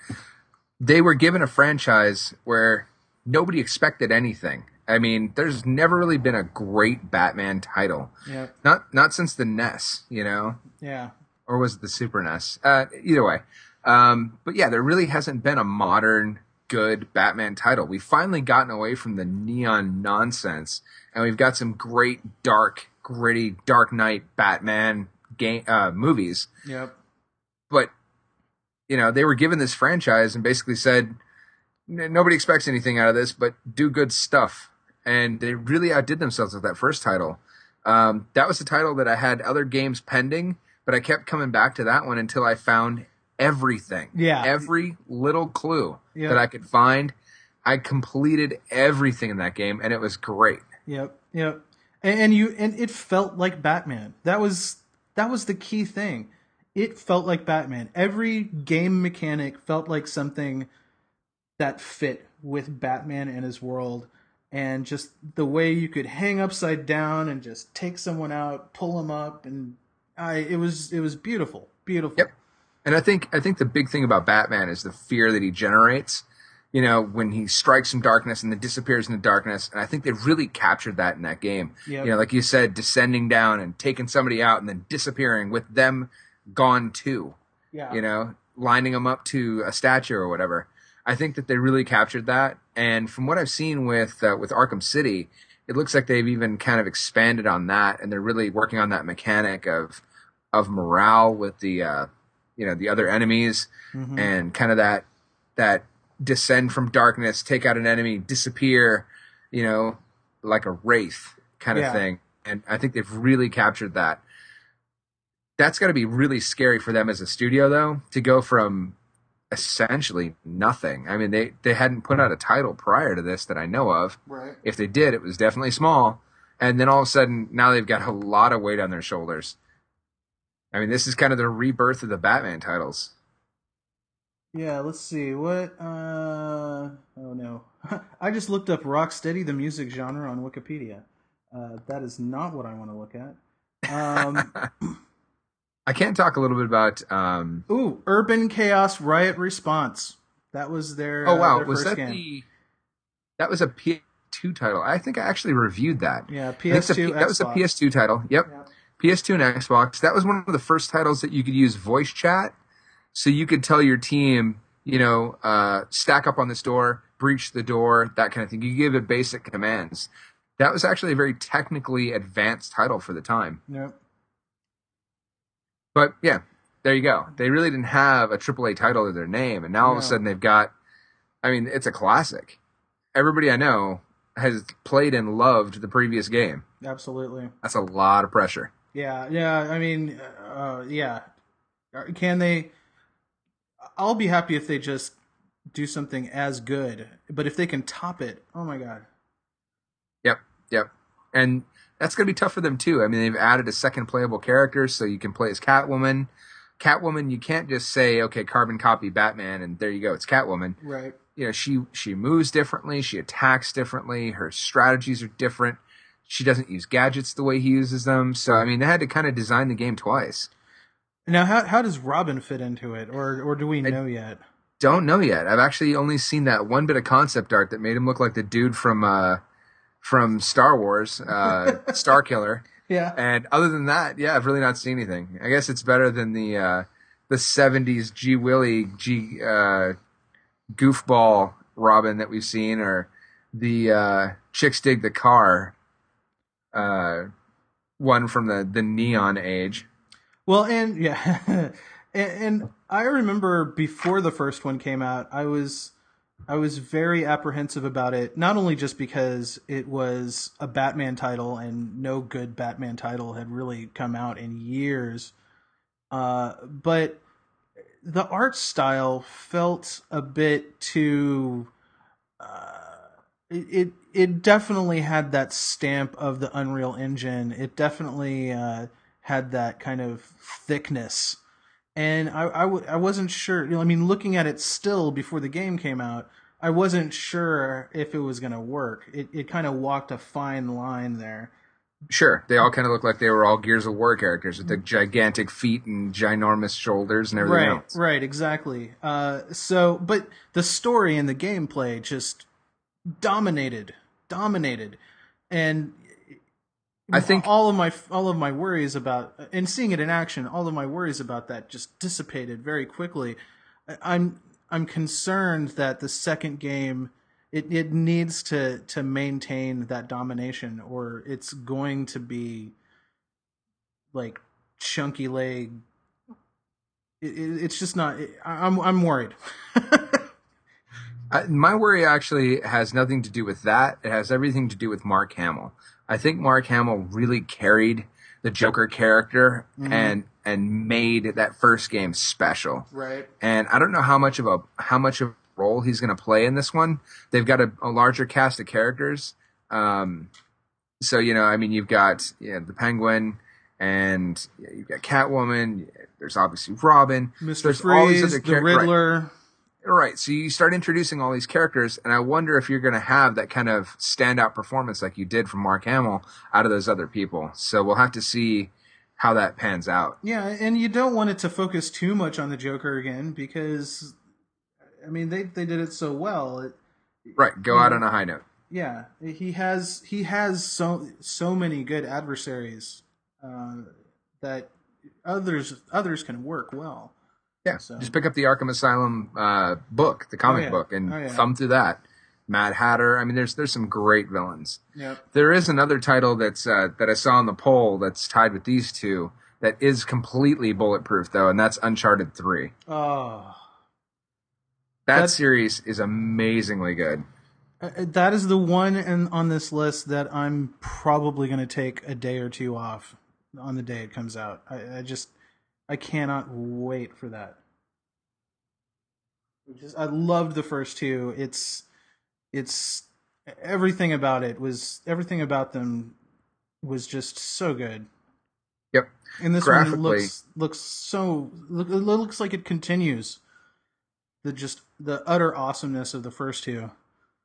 They were given a franchise where nobody expected anything. I mean, there's never really been a great Batman title. Yeah. Not not since the NES, you know. Yeah. Or was it the Super NES? Uh, either way, um, but yeah, there really hasn't been a modern good Batman title. We've finally gotten away from the neon nonsense, and we've got some great dark, gritty, Dark Knight Batman game uh, movies. Yep. But you know, they were given this franchise and basically said, nobody expects anything out of this, but do good stuff. And they really outdid themselves with that first title. Um, that was the title that I had other games pending, but I kept coming back to that one until I found everything. Yeah. Every little clue yep. that I could find. I completed everything in that game and it was great. Yep. Yep. And, and you and it felt like Batman. That was that was the key thing. It felt like Batman. Every game mechanic felt like something that fit with Batman and his world and just the way you could hang upside down and just take someone out, pull them up and I it was it was beautiful. Beautiful. Yep. And I think I think the big thing about Batman is the fear that he generates. You know, when he strikes some darkness and then disappears in the darkness, and I think they really captured that in that game. Yep. You know, like you said, descending down and taking somebody out and then disappearing with them gone too. Yeah. You know, lining them up to a statue or whatever. I think that they really captured that. And from what I've seen with uh, with Arkham City, it looks like they've even kind of expanded on that, and they're really working on that mechanic of of morale with the uh, you know the other enemies mm-hmm. and kind of that that descend from darkness, take out an enemy, disappear, you know, like a wraith kind of Yeah. thing. And I think they've really captured that. That's got to be really scary for them as a studio, though, to go from essentially nothing. I mean, they they hadn't put out a title prior to this that I know of. Right. If they did, it was definitely small. And then all of a sudden, now they've got a lot of weight on their shoulders. I mean, this is kind of the rebirth of the Batman titles. Yeah, let's see. What uh oh no. I just looked up Rocksteady, the music genre on Wikipedia. Uh, that is not what I want to look at. Um, I can talk a little bit about. Um, ooh, Urban Chaos Riot Response. That was their oh uh, wow, their was that game. the? That was a PS2 title. I think I actually reviewed that. Yeah, I think it's a PS2. P- that was a PS2 title. Yep. Yeah. PS2 and Xbox. That was one of the first titles that you could use voice chat. So you could tell your team, you know, uh, stack up on this door, breach the door, that kind of thing. You give it basic commands. That was actually a very technically advanced title for the time. Yep. But yeah, there you go. They really didn't have a AAA title to their name, and now all of a sudden they've got. I mean, it's a classic. Everybody I know has played and loved the previous game. Absolutely. That's a lot of pressure. Yeah, yeah. I mean, uh, yeah. Uh, Can they? I'll be happy if they just do something as good, but if they can top it, oh my god. Yep, yep. And that's going to be tough for them too. I mean, they've added a second playable character, so you can play as Catwoman. Catwoman, you can't just say, okay, carbon copy Batman, and there you go, it's Catwoman. Right. You know, she she moves differently, she attacks differently, her strategies are different. She doesn't use gadgets the way he uses them. So, I mean, they had to kind of design the game twice. Now, how how does Robin fit into it, or or do we know yet? Don't know yet. I've actually only seen that one bit of concept art that made him look like the dude from uh from Star Wars, uh Starkiller. Yeah. And other than that, yeah, I've really not seen anything. I guess it's better than the uh, the '70s G Willie G uh, goofball Robin that we've seen, or the uh, Chicks Dig the Car uh, one from the the Neon Age. Well, and yeah, and, and I remember before the first one came out, I was I was very apprehensive about it. Not only just because it was a Batman title, and no good Batman title had really come out in years, uh, but the art style felt a bit too. Uh, it, it it definitely had that stamp of the Unreal Engine. It definitely. Uh, had that kind of thickness. And I, I, w- I wasn't sure. You know, I mean, looking at it still before the game came out, I wasn't sure if it was going to work. It, it kind of walked a fine line there. Sure, they all kind of look like they were all Gears of War characters with the gigantic feet and ginormous shoulders and everything Right, else. right, exactly. Uh, so, but the story and the gameplay just dominated, dominated, and I think- all of my all of my worries about and seeing it in action, all of my worries about that just dissipated very quickly. I'm I'm concerned that the second game it, it needs to to maintain that domination, or it's going to be like chunky leg. It, it, it's just not. It, I'm I'm worried. Uh, my worry actually has nothing to do with that. It has everything to do with Mark Hamill. I think Mark Hamill really carried the Joker character and and made that first game special. right. And I don't know how much of a how much of a role he's going to play in this one. They've got a, a larger cast of characters. Um, so you know, I mean, you've got yeah, the Penguin, and yeah, you've got Catwoman. There's obviously Robin. Mr. There's all these Freeze, other the char- right. Riddler. Right. So you start introducing all these characters, and I wonder if you're going to have that kind of standout performance like you did from Mark Hamill out of those other people. So we'll have to see how that pans out. Yeah, and you don't want it to focus too much on the Joker again because, I mean, they they did it so well. It, Right. Go out on a high note. yeah, he has he has so so many good adversaries uh, that others others can work well. Yeah. So- Just pick up the Arkham Asylum uh, book, the comic yeah. book, and Oh, yeah. thumb through that. Mad Hatter. I mean, there's there's some great villains. Yep. There is another title that's uh, that I saw on the poll that's tied with these two that is completely bulletproof though, and that's Uncharted Three. Oh, That That's- series is amazingly good. Uh, that is the one in, on this list that I'm probably going to take a day or two off on the day it comes out. I, I just I cannot wait for that. Just I loved the first two. It's it's everything about it was everything about them was just so good. Yep. And this one looks looks so look, it looks like it continues the just the utter awesomeness of the first two.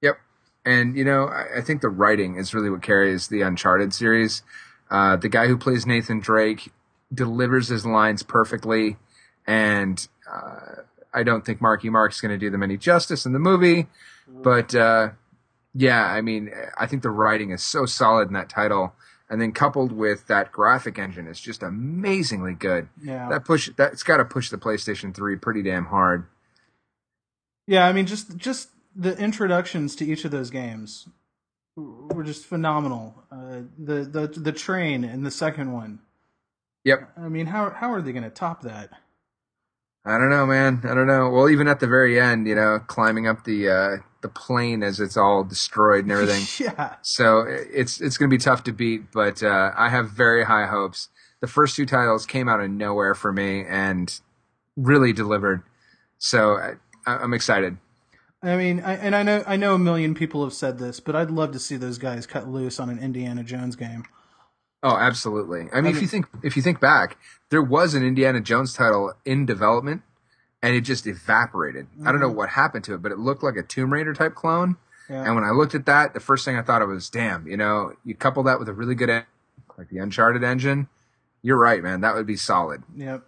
Yep. And you know, I, I think the writing is really what carries the Uncharted series. Uh, the guy who plays Nathan Drake delivers his lines perfectly, and uh, I don't think Marky Mark's going to do them any justice in the movie. But uh, yeah, I mean, I think the writing is so solid in that title, and then coupled with that graphic engine is just amazingly good. Yeah, that push that's got to push the PlayStation Three pretty damn hard. Yeah, I mean, just just the introductions to each of those games were just phenomenal. Uh, the the the train in the second one. Yep. I mean, how how are they going to top that? I don't know, man. I don't know. Well, even at the very end, you know, climbing up the uh, the plane as it's all destroyed and everything. yeah. So it's it's going to be tough to beat, but uh, I have very high hopes. The first two titles came out of nowhere for me and really delivered. So I, I'm excited. I mean, I, and I know I know a million people have said this, but I'd love to see those guys cut loose on an Indiana Jones game. Oh, absolutely. I mean, I mean, if you think if you think back, there was an Indiana Jones title in development, and it just evaporated. Mm-hmm. I don't know mm-hmm. what happened to it, but it looked like a Tomb Raider type clone. Yeah. And when I looked at that, the first thing I thought of was, "Damn, you know, you couple that with a really good, en- like the Uncharted engine, you're right, man. That would be solid." Yep.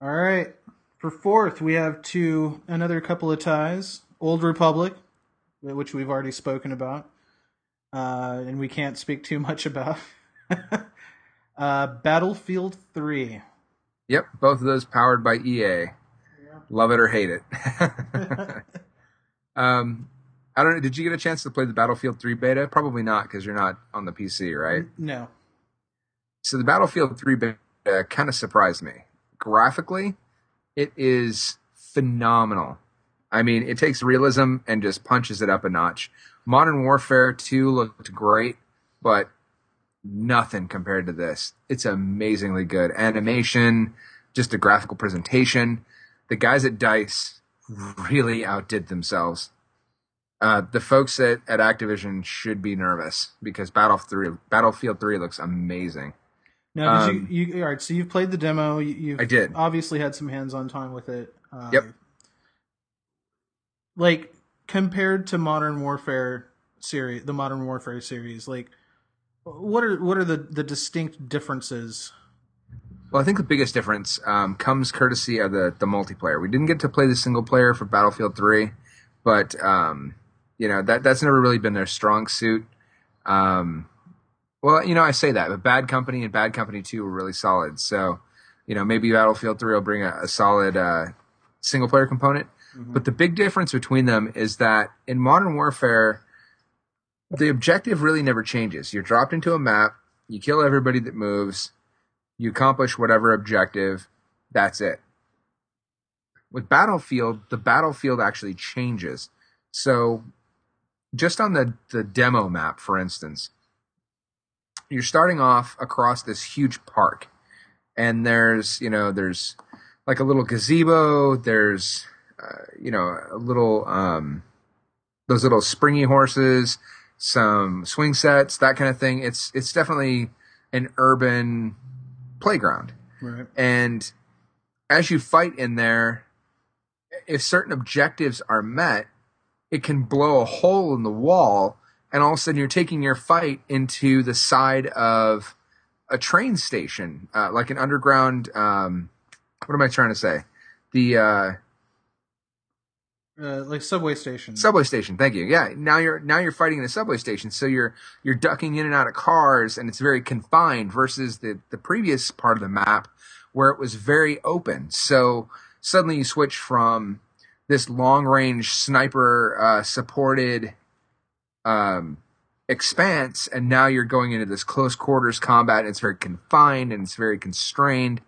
All right. For fourth, we have two another couple of ties. Old Republic, which we've already spoken about uh, and we can't speak too much about. uh, Battlefield 3. Yep, both of those powered by EA. Yeah. Love it or hate it. um, I don't know. Did you get a chance to play the Battlefield 3 beta? Probably not because you're not on the PC, right? No. So the Battlefield 3 beta kind of surprised me. Graphically, it is phenomenal. I mean, it takes realism and just punches it up a notch. Modern Warfare 2 looked great, but nothing compared to this. It's amazingly good. Animation, just a graphical presentation. The guys at DICE really outdid themselves. Uh, the folks at, at Activision should be nervous because Battle 3, Battlefield 3 looks amazing. Now, did um, you, you, all right, so you've played the demo. You, I did. Obviously had some hands-on time with it. Um, yep. Like, compared to Modern Warfare series, the Modern Warfare series, like what are what are the the distinct differences? Well, I think the biggest difference um, comes courtesy of the the multiplayer. We didn't get to play the single player for Battlefield Three, but um, you know that that's never really been their strong suit. Um, well, you know, I say that, but Bad Company and Bad Company Two were really solid. So, you know, maybe Battlefield Three will bring a, a solid uh, single player component. Mm-hmm. But the big difference between them is that in Modern Warfare, the objective really never changes. You're dropped into a map, you kill everybody that moves, you accomplish whatever objective, that's it. With Battlefield, the battlefield actually changes. So, just on the, the demo map, for instance, you're starting off across this huge park, and there's, you know, there's like a little gazebo, there's you know, a little, um, those little springy horses, some swing sets, that kind of thing. It's, it's definitely an urban playground. Right. And as you fight in there, if certain objectives are met, it can blow a hole in the wall, and all of a sudden you're taking your fight into the side of a train station, uh, like an underground. Um, what am I trying to say? The uh, uh, like subway station. Subway station. Thank you. Yeah. Now you're now you're fighting in a subway station, so you're you're ducking in and out of cars, and it's very confined versus the the previous part of the map where it was very open. So suddenly you switch from this long range sniper uh, supported um, expanse, and now you're going into this close quarters combat. And it's very confined and it's very constrained.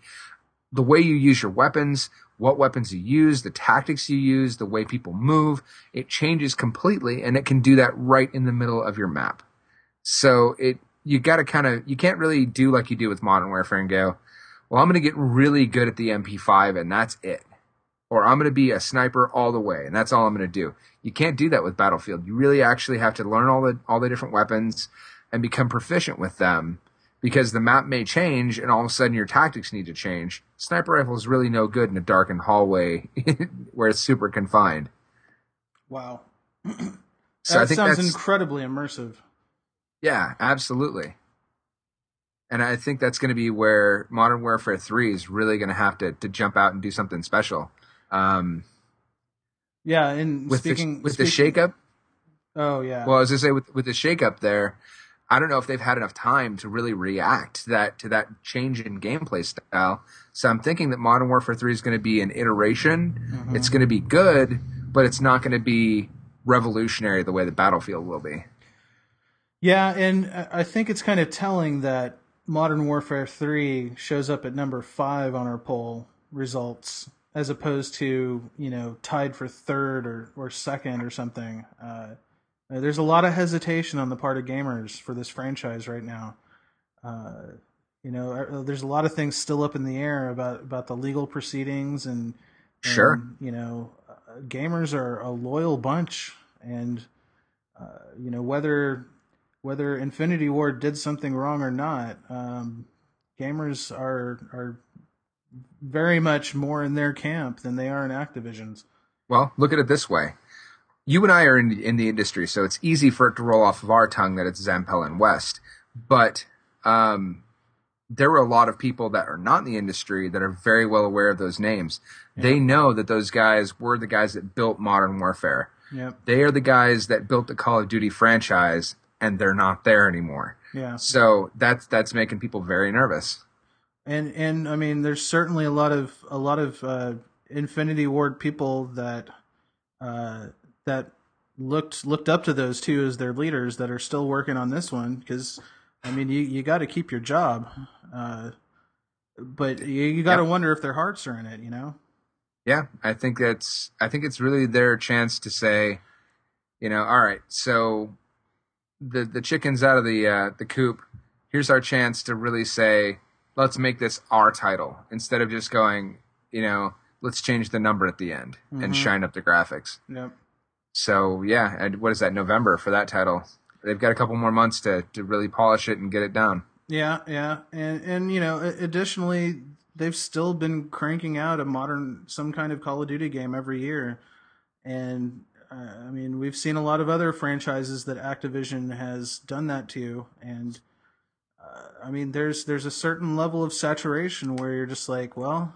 The way you use your weapons what weapons you use, the tactics you use, the way people move. It changes completely and it can do that right in the middle of your map. So it, you gotta kind of, you can't really do like you do with Modern Warfare and go, well, I'm to get really good at the MP5 and that's it. Or I'm to be a sniper all the way and that's all I'm to do. You can't do that with Battlefield. You really actually have to learn all the, all the different weapons and become proficient with them because the map may change and all of a sudden your tactics need to change. Sniper rifle is really no good in a darkened hallway where it's super confined. Wow. So that I think sounds that's, incredibly immersive. yeah, absolutely. And I think that's going to be where Modern Warfare 3 is really going to have to, to jump out and do something special. Um, Yeah, and with speaking the, with speaking- the shakeup, Oh yeah. Well, I was gonna say with with the shakeup there, I don't know if they've had enough time to really react to that to that change in gameplay style. So I'm thinking that Modern Warfare 3 is going to be an iteration. Mm-hmm. It's going to be good, but it's not going to be revolutionary the way the Battlefield will be. Yeah, and I- I think it's kind of telling that Modern Warfare 3 shows up at number 5 on our poll results as opposed to, you know, tied for third or, or second or something. Uh, there's a lot of hesitation on the part of gamers for this franchise right now. Uh, you know, uh, there's a lot of things still up in the air about, about the legal proceedings and, and, Sure. you know, uh, gamers are a loyal bunch and, uh, you know, whether whether Infinity Ward did something wrong or not, um, gamers are are very much more in their camp than they are in Activision's. Well, look at it this way. You and I are in, in the industry, so it's easy for it to roll off of our tongue that it's Zampella and West. But um, there were a lot of people that are not in the industry that are very well aware of those names. They know that those guys were the guys that built Modern Warfare. Yep. They are the guys that built the Call of Duty franchise, and they're not there anymore. Yeah. So that's that's making people very nervous. And and I mean, there's certainly a lot of a lot of uh, Infinity Ward people that uh, that looked looked up to those two as their leaders that are still working on this one because I mean, you you got to keep your job, uh, but you, you got to wonder if their hearts are in it. You know. Yeah, I think that's I think it's really their chance to say, you know, all right, so the the chicken's out of the uh, the coop. Here's our chance to really say, let's make this our title instead of just going, you know, let's change the number at the end and Mhm. shine up the graphics. Yep. So yeah, what is that November for that title? They've got a couple more months to to really polish it and get it down. Yeah, yeah, and and you know, additionally, they've still been cranking out a modern, some kind of Call of Duty game every year, and uh, I mean, we've seen a lot of other franchises that Activision has done that to, and uh, I mean, there's there's a certain level of saturation where you're just like, well,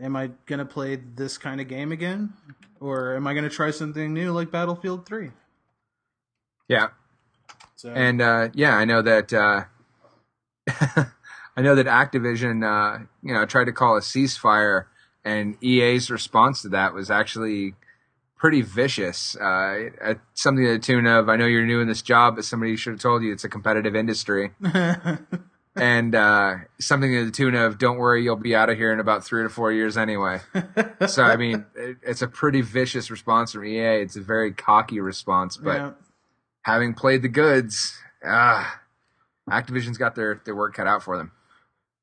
am I gonna play this kind of game again, or am I gonna try something new like Battlefield Three? Yeah, So And uh, yeah, I know that uh, I know that Activision, uh, you know, tried to call a ceasefire, and EA's response to that was actually pretty vicious. Uh, at something to the tune of, "I know you're new in this job, but somebody should have told you it's a competitive industry," and uh, something to the tune of, "Don't worry, you'll be out of here in about three to four years anyway." so I mean, it, it's a pretty vicious response from EA. It's a very cocky response, but yeah. having played the goods, ah, Activision's got their, their work cut out for them.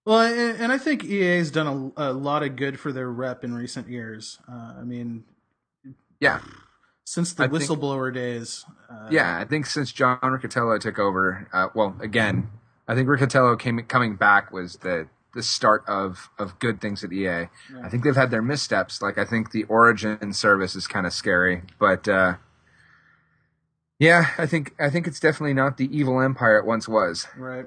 Well, and, and I think EA's done a, a lot of good for their rep in recent years. Uh, I mean, Yeah, since the I think- whistleblower days. Uh, yeah. I think since John Riccitiello took over, uh, well, again, I think Riccitiello came coming back was the the start of of good things at EA. I think they've had their missteps. Like I think the Origin service is kind of scary, but uh, yeah, I think I think it's definitely not the evil empire it once was. Right.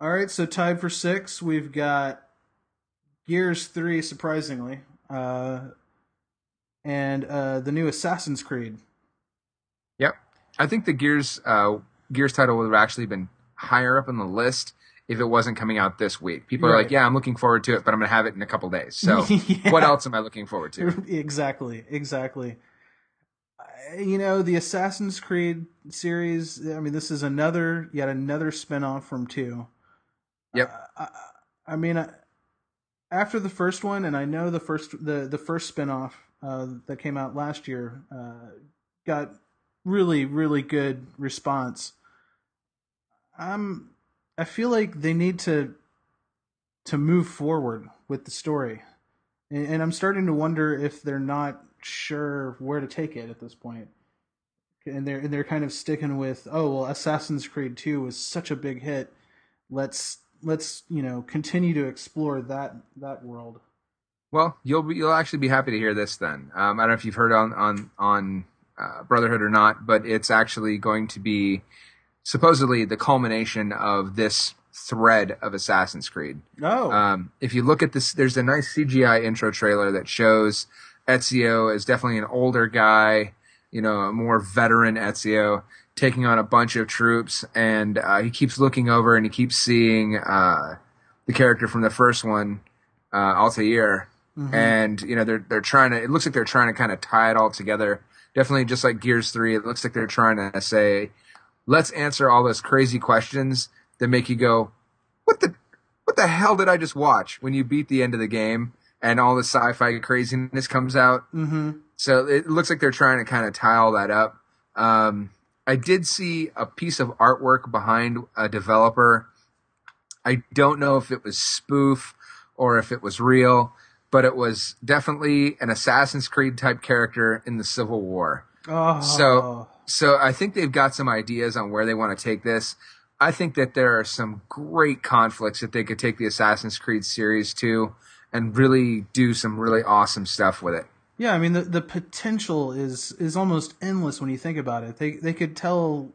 All right, so tied for six, we've got Gears 3, surprisingly, uh, and uh, the new Assassin's Creed. Yep. I think the Gears uh, Gears title would have actually been higher up on the list if it wasn't coming out this week. People are like, "Yeah, I'm looking forward to it, but I'm going to have it in a couple days." So, Yeah. what else am I looking forward to? exactly, exactly. You know, the Assassin's Creed series, I mean, this is another, yet another spin off from 2. Yep. I, I mean, I, after the first one, and I know the first the the first spinoff uh, that came out last year uh, got really really good response. I'm I feel like they need to to move forward with the story, and, and I'm starting to wonder if they're not sure where to take it at this point. And they're and they're kind of sticking with oh well Assassin's Creed 2 was such a big hit let's let's you know continue to explore that that world. Well, you'll be, you'll actually be happy to hear this then. Um, I don't know if you've heard on on on uh, Brotherhood or not, but it's actually going to be supposedly the culmination of this thread of Assassin's Creed. Oh, um, if you look at this, there's a nice CGI intro trailer that shows Ezio as definitely an older guy, you know, a more veteran Ezio, taking on a bunch of troops, and uh, he keeps looking over and he keeps seeing uh, the character from the first one, uh, Altair, mm-hmm. and you know they're they're trying to. It looks like they're trying to kind of tie it all together. Definitely, just like Gears Three, it looks like they're trying to say, let's answer all those crazy questions that make you go, what the what the hell did I just watch? When you beat the end of the game and all the sci-fi craziness comes out. Mm-hmm. So it looks like they're trying to kind of tie all that up. Um, I did see a piece of artwork behind a developer. I don't know if it was spoof or if it was real, but it was definitely an Assassin's Creed type character in the Civil War. Oh. So, so I think they've got some ideas on where they want to take this. I think that there are some great conflicts that they could take the Assassin's Creed series to and really do some really awesome stuff with it. Yeah, I mean the the potential is is almost endless when you think about it. They they could tell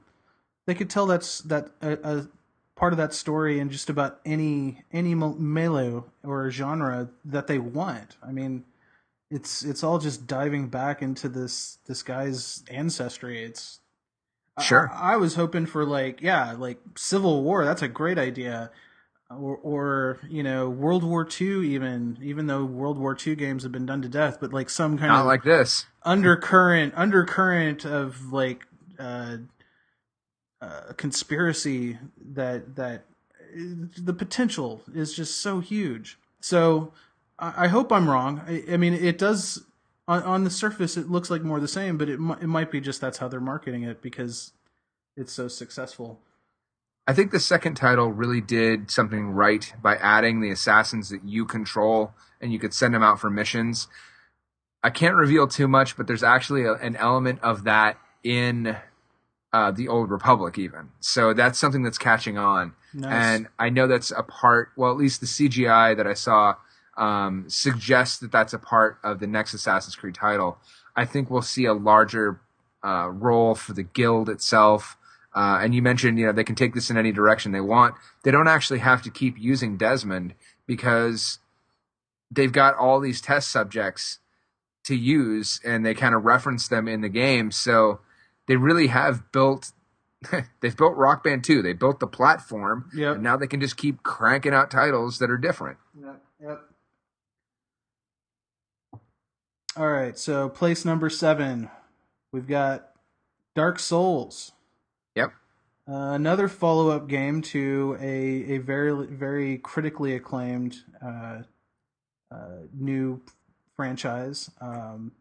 they could tell that's that a, a part of that story in just about any any melee or genre that they want. I mean, it's it's all just diving back into this this guy's ancestry. It's sure. I, I was hoping for like yeah, like Civil War. That's a great idea or, or you know World War II even even though World War II games have been done to death, but like some kind Not of like this undercurrent undercurrent of like uh, uh, conspiracy that that the potential is just so huge. So I, I hope I'm wrong. I, I, mean, it does on, on the surface it looks like more the same, but it it might be just that's how they're marketing it because it's so successful. I think the second title really did something right by adding the assassins that you control and you could send them out for missions. I can't reveal too much, but there's actually a, an element of that in uh, the Old Republic, even. So that's something that's catching on. Nice. And I know that's a part, well, at least the CGI that I saw um, suggests that that's a part of the next Assassin's Creed title. I think we'll see a larger uh, role for the guild itself uh, and you mentioned, you know, they can take this in any direction they want. They don't actually have to keep using Desmond because they've got all these test subjects to use and they kind of reference them in the game. So they really have built, they've built Rock Band 2. They built the platform. Yep. And now they can just keep cranking out titles that are different. Yep. Yep. All right. So place number seven, we've got Dark Souls. Uh, another follow up game to a, a very very critically acclaimed uh, uh, new franchise. Um,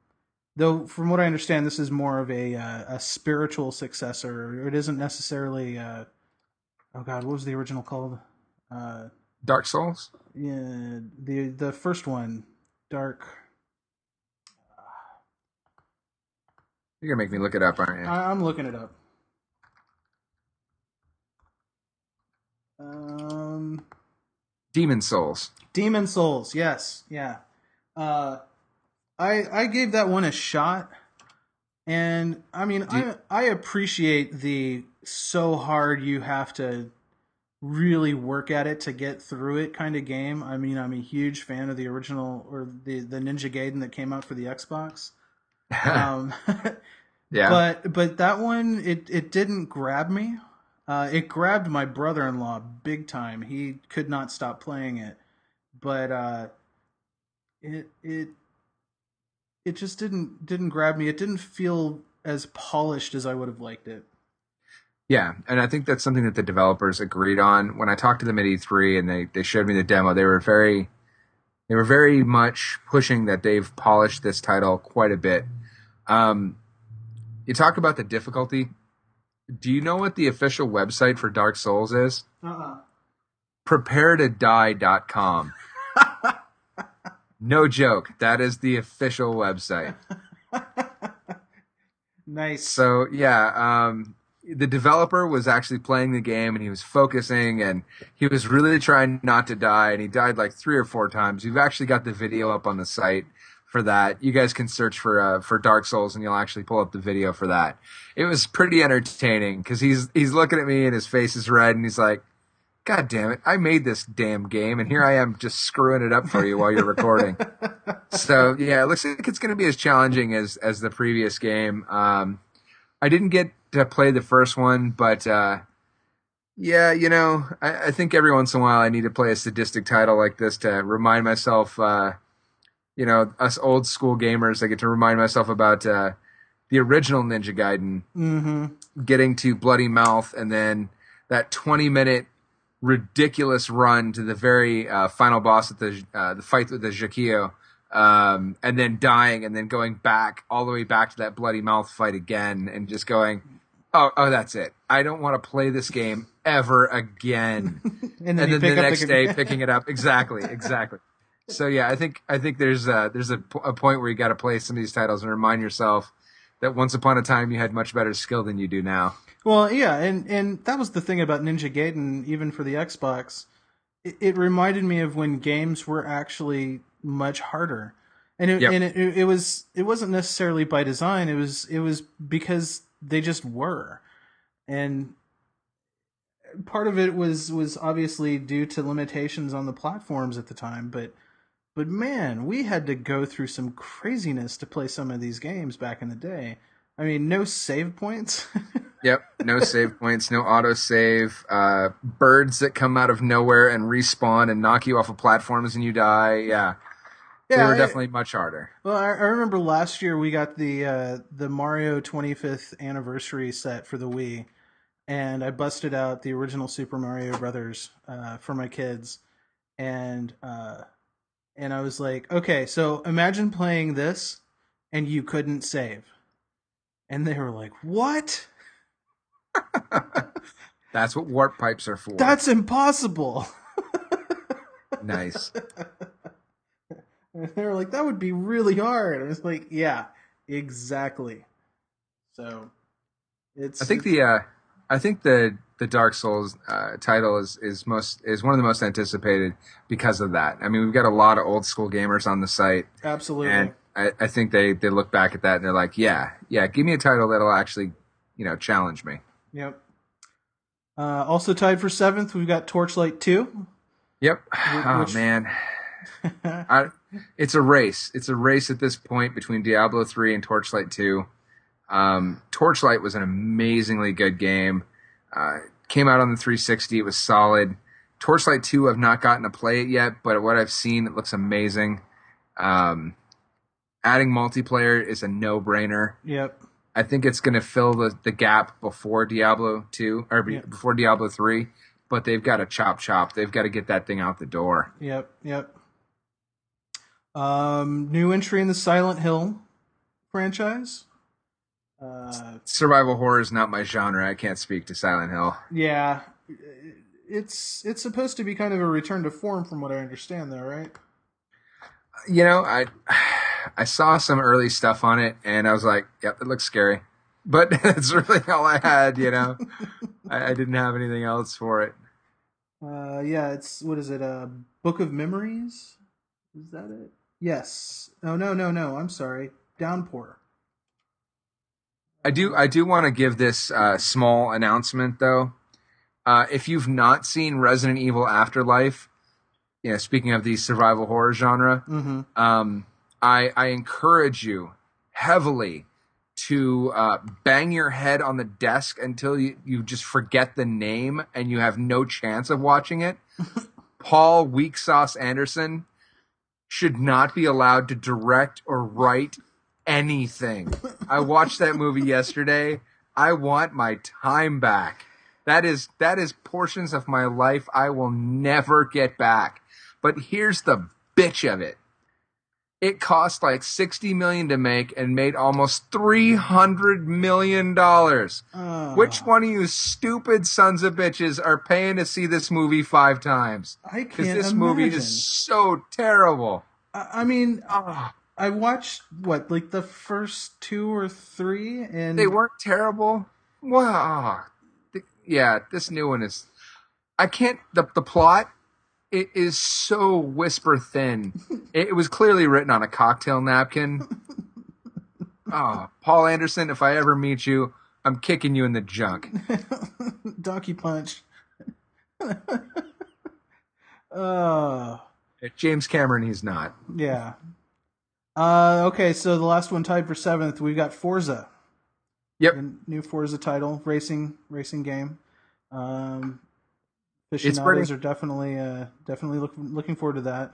though, from what I understand, this is more of a uh, a spiritual successor. It isn't necessarily. Uh, oh God, what was the original called? Uh, Dark Souls. Yeah, the the first one, Dark. You're gonna make me look it up, aren't you? I, I'm looking it up. Um, Demon Souls. Demon Souls. Yes. Yeah. Uh, I I gave that one a shot, and I mean I I appreciate the so hard you have to really work at it to get through it kind of game. I mean, I'm a huge fan of the original or the the Ninja Gaiden that came out for the Xbox. um, yeah. But but that one it it didn't grab me. Uh, it grabbed my brother-in-law big time. He could not stop playing it, but uh, it it it just didn't didn't grab me. It didn't feel as polished as I would have liked it. Yeah, and I think that's something that the developers agreed on. When I talked to them at E3 and they, they showed me the demo, they were very They were very much pushing that they've polished this title quite a bit. Um, you talk about the difficulty. Do you know what the official website for Dark Souls is? Uh-uh. Preparetodie.com. no joke. That is the official website. Nice. So yeah, um, the developer was actually playing the game and he was focusing and he was really trying not to die and he died like three or four times. We've actually got the video up on the site for that. You guys can search for uh, for Dark Souls and you'll actually pull up the video for that. It was pretty entertaining because he's he's looking at me and his face is red and he's like, "God damn it! I made this damn game and here I am just screwing it up for you while you're recording." so yeah, it looks like it's going to be as challenging as as the previous game. Um, I didn't get to play the first one, but uh, yeah, you know, I, I think every once in a while I need to play a sadistic title like this to remind myself. Uh, you know, us old school gamers, I get to remind myself about uh, the original Ninja Gaiden, Mm-hmm. getting to Bloody Malth, and then that twenty minute ridiculous run to the very uh, final boss at the uh, the fight with the Jaquio, um, and then dying, and then going back all the way back to that Bloody Malth fight again, and just going, oh, oh, that's it. I don't want to play this game ever again. And then, and then the next the day picking it up exactly, exactly. So yeah, I think I think there's a, there's a, p- a point where you got to play some of these titles and remind yourself that once upon a time you had much better skill than you do now. Well, yeah, and and that was the thing about Ninja Gaiden, even for the Xbox. It, it reminded me of when games were actually much harder, and it, Yep. and it, it was it wasn't necessarily by design. It was it was because they just were, and part of it was was obviously due to limitations on the platforms at the time, but. But man, we had to go through some craziness to play some of these games back in the day. I mean, no save points. Yep, no save points, no auto save, uh, birds that come out of nowhere and respawn and knock you off of platforms and you die. Yeah, they were I- definitely much harder. Well, I, I remember last year we got the uh, the Mario 25th anniversary set for the Wii, and I busted out the original Super Mario Brothers uh, for my kids, and uh, and I was like, okay, so imagine playing this and you couldn't save, and they were like, what? That's what warp pipes are for. That's impossible. nice. And they were like, that would be really hard. I was like, yeah, exactly. So it's I think the uh, I think the the Dark Souls uh, title is is most is one of the most anticipated because of that. I mean, we've got a lot of old school gamers on the site, absolutely. and I, I think they they look back at that and they're like, yeah, yeah, give me a title that'll actually you know challenge me. Yep. Uh, also tied for seventh, we've got Torchlight 2. Yep. Oh man, I, it's a race. It's a race at this point between Diablo 3 and Torchlight 2. Um, Torchlight was an amazingly good game. Uh, came out on the 360. It was solid. Torchlight 2, I've not gotten to play it yet, but what I've seen, it looks amazing. Um, adding multiplayer is a no-brainer. Yep. I think it's going to fill the, the gap before Diablo 2 or Yeah. before Diablo 3, but they've got to chop chop. They've got to get that thing out the door. Yep. Yep. Um, new entry in the Silent Hill franchise. Uh, Survival horror is not my genre. I can't speak to Silent Hill. yeah, it's it's supposed to be kind of a return to form, from what I understand, though, right? You know, I I saw some early stuff on it and I was like, yep, it looks scary. But that's really all I had, you know. I, I didn't have anything else for it. Uh, yeah, it's what is it? A Book of Memories? Is that it? Yes. Oh no, no, no. I'm sorry. Downpour. I do I do want to give this uh, small announcement though. Uh, if you've not seen Resident Evil Afterlife, know, speaking of the survival horror genre, Mm-hmm. um, I, I encourage you heavily to uh, bang your head on the desk until you, you just forget the name and you have no chance of watching it. Paul Weak Sauce Anderson should not be allowed to direct or write anything. I watched that movie yesterday. I want my time back. That is that is portions of my life I will never get back. But here's the bitch of it. It cost like 60 million to make and made almost 300 million dollars. Uh, Which one of you stupid sons of bitches are paying to see this movie five times? I can't this imagine. movie is so terrible. I, I mean, Ah, I watched what like the first two or three, and they weren't terrible. Wow. Yeah, this new one is. I can't. The the plot. It is so whisper thin. It, was clearly written on a cocktail napkin. Oh, Paul Anderson, if I ever meet you, I'm kicking you in the junk. Donkey Punch. uh James Cameron, he's not. yeah. Uh okay, so the last one tied for seventh, we've got Forza. Yep. The new Forza title, racing racing game. Um It's aficionados are definitely uh definitely look, looking forward to that.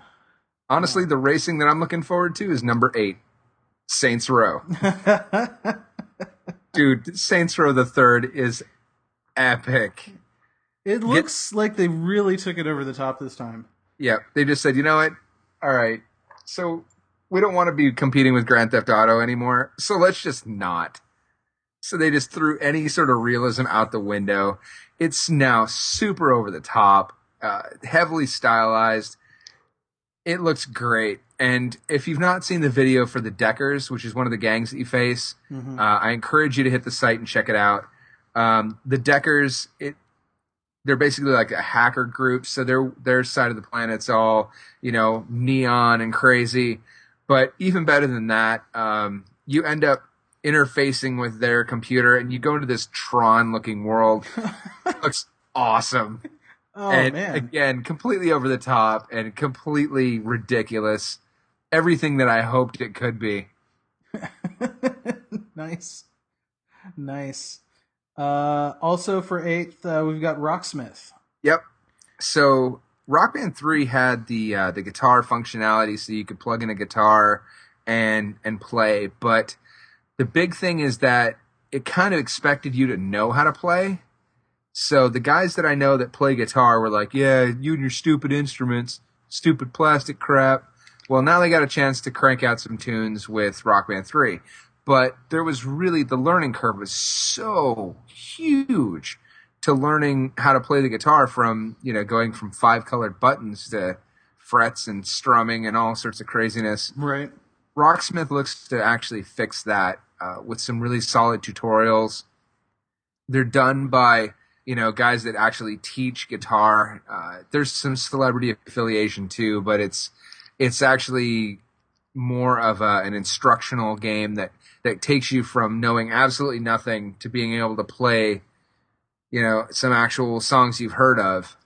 Honestly, the racing that I'm looking forward to is number eight, Saints Row. Dude, Saints Row the third is epic. it looks like they really took it over the top this time. Yeah, they just said, you know what? All right, so we don't want to be competing with Grand Theft Auto anymore, so let's just not. So they just threw any sort of realism out the window. It's now super over the top, uh, heavily stylized. It looks great. And if you've not seen the video for the Deckers, which is one of the gangs that you face, Mhm. uh, I encourage you to hit the site and check it out. Um, the Deckers, it they're basically like a hacker group, so their their side of the planet's all you know neon and crazy. But even better than that, um, you end up interfacing with their computer, and you go into this Tron-looking world. looks awesome, Oh and man. again, completely over the top and completely ridiculous. Everything that I hoped it could be. nice. Nice. Uh, also for eighth, uh, we've got Rocksmith. Yep. So Rock Band 3 had the uh, the guitar functionality so you could plug in a guitar and and play, but the big thing is that it kind of expected you to know how to play. So the guys that I know that play guitar were like, "Yeah, you and your stupid instruments, stupid plastic crap." Well, now they got a chance to crank out some tunes with Rock Band 3. But there was really the learning curve was so huge to learning how to play the guitar from, you know, going from five colored buttons to frets and strumming and all sorts of craziness. Right. Rocksmith looks to actually fix that uh, with some really solid tutorials. They're done by you know guys that actually teach guitar. Uh, there's some celebrity affiliation too, but it's it's actually more of a, an instructional game that that takes you from knowing absolutely nothing to being able to play, you know, some actual songs you've heard of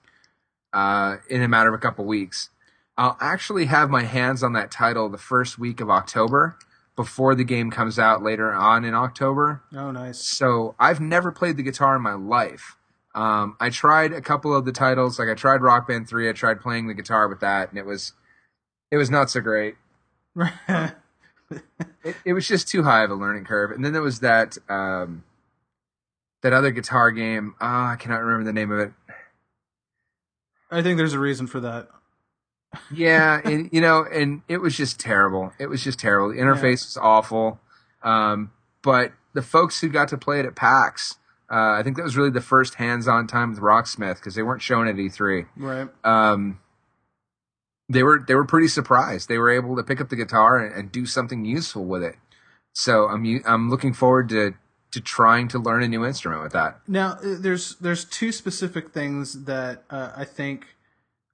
uh, in a matter of a couple weeks. I'll actually have my hands on that title the first week of October before the game comes out later on in October. Oh, nice. So I've never played the guitar in my life. Um, I tried a couple of the titles, like I tried Rock Band Three. I tried playing the guitar with that, and it was it was not so great. It, it was just too high of a learning curve. And then there was that um, that other guitar game. Ah, I cannot remember the name of it. I think there's a reason for that. Yeah, and you know, and it was just terrible. It was just terrible. The interface was awful. Um, but the folks who got to play it at PAX, uh, I think that was really the first hands-on time with Rocksmith because they weren't shown at E3. Right. Um, they were they were pretty surprised. They were able to pick up the guitar and, and do something useful with it. So I'm I'm looking forward to to trying to learn a new instrument with that. Now, uh, there's there's two specific things that uh, I think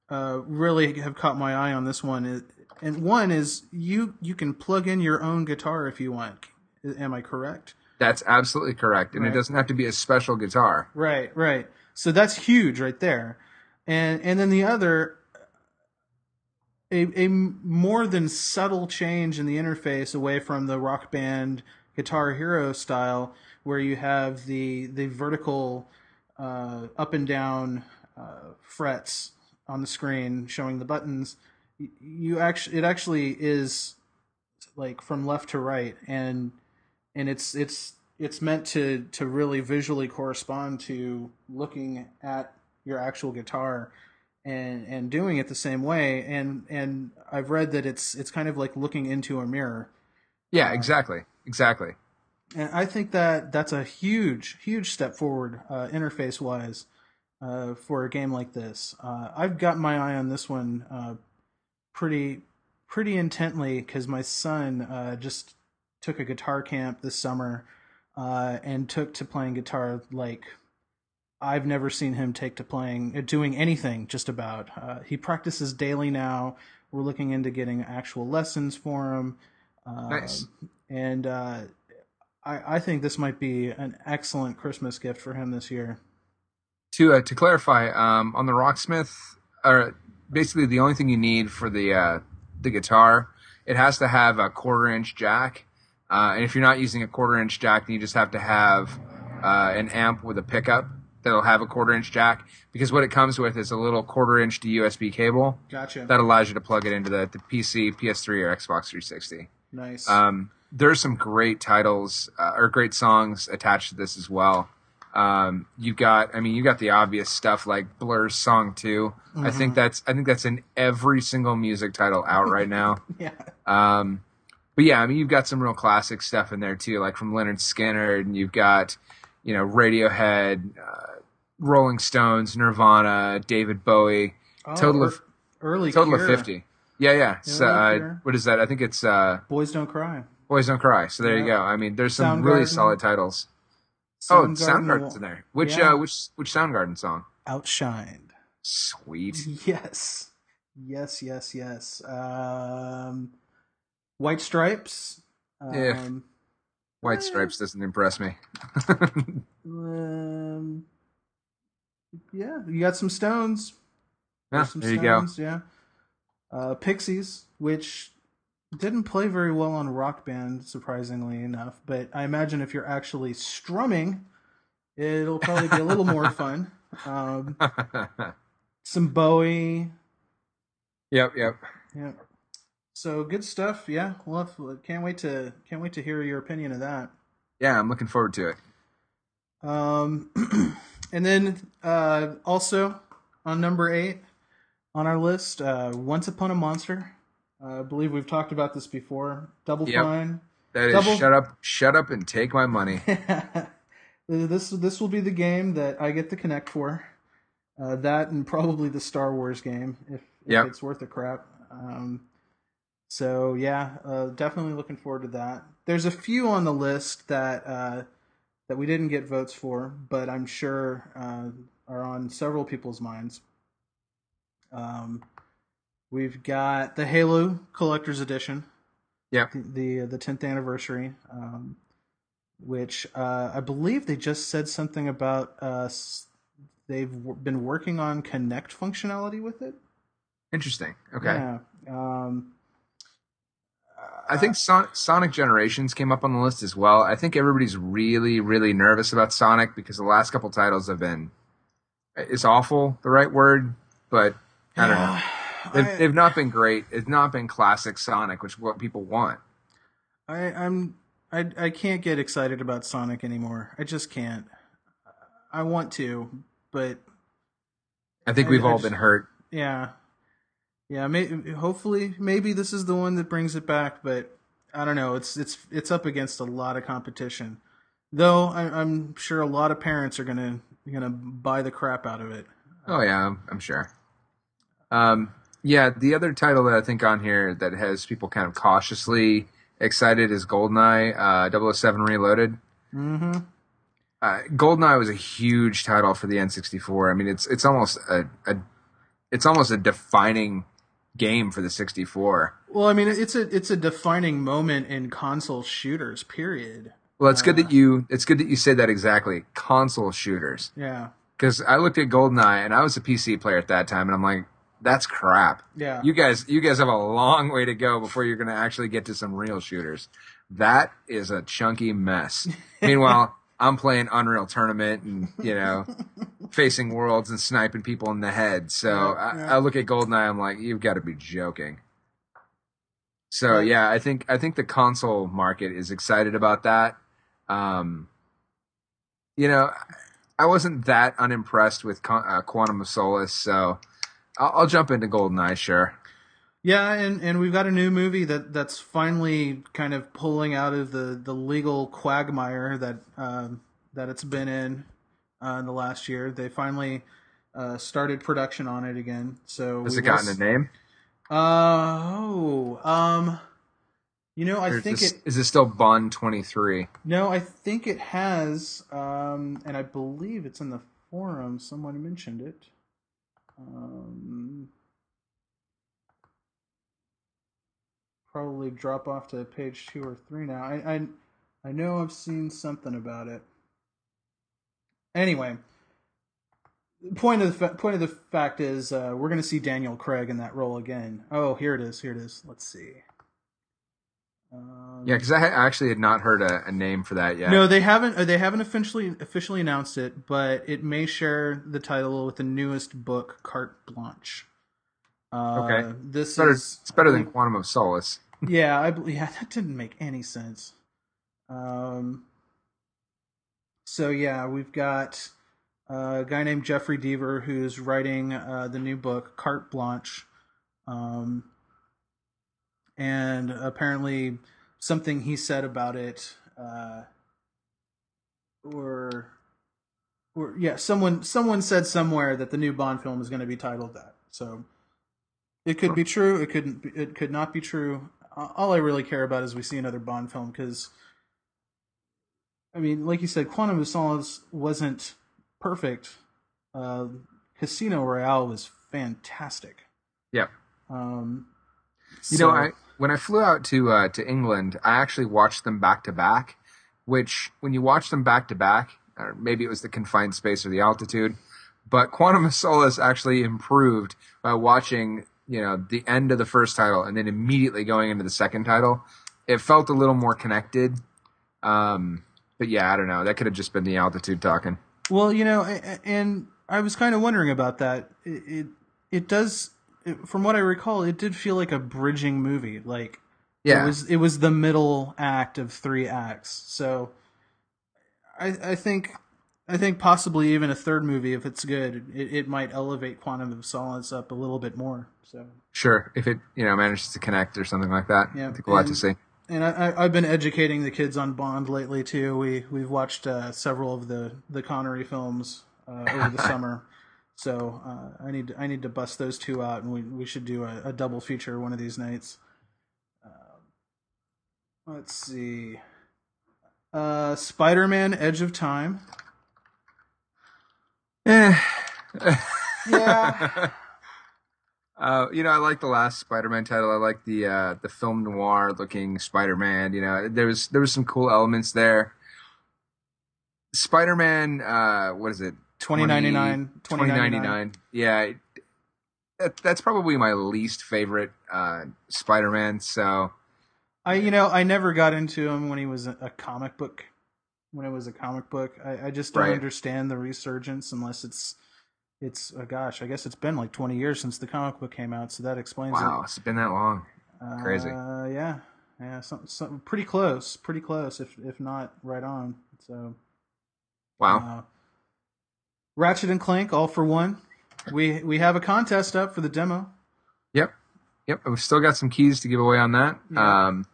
uh, really have caught my eye on this one. And one is you you can plug in your own guitar if you want. Am I correct? That's absolutely correct, and Right. it doesn't have to be a special guitar. Right, right. So that's huge right there. And and then the other a a more than subtle change in the interface away from the rock band guitar hero style where you have the the vertical uh, up and down uh, frets on the screen showing the buttons Y- you actually it actually is like from left to right and and it's it's it's meant to to really visually correspond to looking at your actual guitar and and doing it the same way. And and I've read that it's it's kind of like looking into a mirror. Yeah, exactly, exactly. And I think that that's a huge, huge step forward uh, interface wise uh, for a game like this. Uh, I've got my eye on this one uh, pretty, pretty intently because my son uh, just took a guitar camp this summer uh, and took to playing guitar like I've never seen him take to playing, doing anything. Just about. he practices daily now. We're looking into getting actual lessons for him. nice. And I, I think this might be an excellent Christmas gift for him this year. To uh, to clarify, um, on the Rocksmith, or basically the only thing you need for the uh, the guitar, it has to have a quarter inch jack, uh, and if you're not using a quarter inch jack, then you just have to have uh, an amp with a pickup that'll have a quarter inch jack. Because what it comes with is a little quarter inch to USB cable. Gotcha. That allows you to plug it into the, the PC, PS3, or Xbox 360. Nice. Um, there's some great titles uh, or great songs attached to this as well. Um, you've got, I mean, you've got the obvious stuff like Blur's song 2 mm-hmm. I think that's, I think that's in every single music title out right now. yeah. Um, but yeah, I mean, you've got some real classic stuff in there too, like from Lynyrd Skynyrd, and you've got, you know, Radiohead, uh, Rolling Stones, Nirvana, David Bowie, oh, total of early, total Cure. of fifty. Yeah, yeah. So, uh, what is that? I think it's uh, Boys Don't Cry. Boys Don't Cry. So there yeah. you go. I mean, there's some really solid titles. Soundgarden oh, Soundgarden's in there. Which yeah. uh, which which Soundgarden song? Outshined. Sweet. Yes. Yes, yes, yes. Um, White Stripes. Um, yeah. White Stripes doesn't impress me. um, yeah, you got some Stones. Yeah, some there stones, you go. Yeah. Uh, Pixies, which didn't play very well on Rock Band, surprisingly enough. But I imagine if you're actually strumming, it'll probably be a little more fun. Um, some Bowie. Yep, yep, yep. So good stuff. Yeah, well, can't wait to can't wait to hear your opinion of that. Yeah, I'm looking forward to it. Um, and then uh, also on number eight on our list, uh, Once Upon a Monster. Uh, I believe we've talked about this before. Double yep. Fine. That is Double... shut up, shut up, and take my money. this this will be the game that I get the Kinect for. Uh, that and probably the Star Wars game if, if yep. it's worth a crap. Um, so yeah, uh, definitely looking forward to that. There's a few on the list that uh, that we didn't get votes for, but I'm sure uh, are on several people's minds. Um, We've got the Halo Collector's Edition. Yeah. The the tenth anniversary, um, which uh, I believe they just said something about uh, they've w- been working on Kinect functionality with it. Interesting. Okay. Yeah. Um, I think Son- Sonic Generations came up on the list as well. I think everybody's really, really nervous about Sonic because the last couple titles have been. It's awful, the right word, but I don't know. They've, I, they've not been great. It's not been classic Sonic, which is what people want. I, I'm I I can't get excited about Sonic anymore. I just can't. I want to, but I think we've I, all just, been hurt. Yeah, yeah. May, hopefully, maybe this is the one that brings it back. But I don't know. It's it's it's up against a lot of competition. Though I, am sure a lot of parents are gonna gonna buy the crap out of it. Oh yeah, I'm, I'm sure. Um, yeah, the other title that I think on here that has people kind of cautiously excited is Goldeneye uh, 007 Reloaded. Mm-hmm. Uh, Goldeneye was a huge title for the N64. I mean, it's it's almost a, a it's almost a defining game for the 64. Well, I mean, it's a it's a defining moment in console shooters. Period. Well, it's uh, good that you it's good that you say that exactly. Console shooters. Yeah. Because I looked at Goldeneye and I was a PC player at that time, and I'm like, that's crap. Yeah. You guys, you guys have a long way to go before you're going to actually get to some real shooters. That is a chunky mess. Meanwhile, I'm playing Unreal Tournament and, you know, facing worlds and sniping people in the head. So yeah, yeah. I, I, look at Goldeneye, I'm like, you've got to be joking. So yeah, I think, I think the console market is excited about that. Um, you know, I wasn't that unimpressed with uh, Quantum of Solace. So, I'll, I'll jump into GoldenEye, sure. Yeah, and, and we've got a new movie that, that's finally kind of pulling out of the, the legal quagmire that um, that it's been in uh, in the last year. They finally uh, started production on it again. So Has it gotten will a name? Uh, oh, um, you know, I Or think this- it. is it still Bond twenty three? No, I think it has. Um, and I believe it's in the forum. Someone mentioned it. Um, probably drop off to page two or three now. I, I, I know I've seen something about it. Anyway, point of the fa- point of the fact is uh, we're going to see Daniel Craig in that role again. Oh, here it is. Here it is. Let's see. Um, Yeah, because I, actually had not heard a, a name for that yet. no, they haven't. uh, They haven't officially officially announced it, but it may share the title with the newest book, Carte Blanche. Uh, Okay. this it's better, is it's better than Quantum of Solace. yeah, I bel- yeah that didn't make any sense. Um. So yeah, we've got uh, a guy named Jeffrey Deaver who's writing uh, the new book, Carte Blanche. Um. And apparently, something he said about it, uh, or, or yeah, someone someone said somewhere that the new Bond film is going to be titled that. So it could be true. It couldn't. Be, it could not be true. All I really care about is we see another Bond film because, I mean, like you said, Quantum of Solace wasn't perfect. Uh, Casino Royale was fantastic. Yep. Um, You so- know, I when I flew out to uh, to England, I actually watched them back to back. Which, when you watch them back to back, or maybe it was the confined space or the altitude, but Quantum of Solace actually improved by watching, you know, the end of the first title and then immediately going into the second title. It felt a little more connected. Um, but yeah, I don't know. That could have just been the altitude talking. Well, you know, and I was kind of wondering about that. It it, it does, it, from what I recall, it did feel like a bridging movie. Like Yeah, it was it was the middle act of three acts. So I I think I think possibly even a third movie, if it's good, it, it might elevate Quantum of Solace up a little bit more. So sure. If it you know manages to connect or something like that, Yeah, I think we'll have to see. and I, I, I've been educating the kids on Bond lately too. We we've watched uh, several of the the Connery films uh, over the summer, so uh, I need I need to bust those two out, and we we should do a, a double feature one of these nights. Um, let's see, uh, Spider Man: Edge of Time. Eh. Yeah. Uh, you know, I like the last Spider-Man title. I like the uh, the film noir looking Spider-Man. You know, there was there was some cool elements there. Spider-Man, uh, what is it? 2099, 2099. Yeah, that, that's probably my least favorite uh, Spider-Man. So I you know I never got into him when he was a, comic book. When it was a comic book, I, I just don't Right. understand the resurgence unless it's it's uh, gosh, I guess it's been like twenty years since the comic book came out, so that explains wow, it's been that long. crazy. Uh, yeah, yeah, some, some pretty close, pretty close, if if not right on. So Wow. uh, Ratchet and Clank, all for one. We we have a contest up for the demo. Yep. Yep. We've still got some keys to give away on that. Yeah. Um,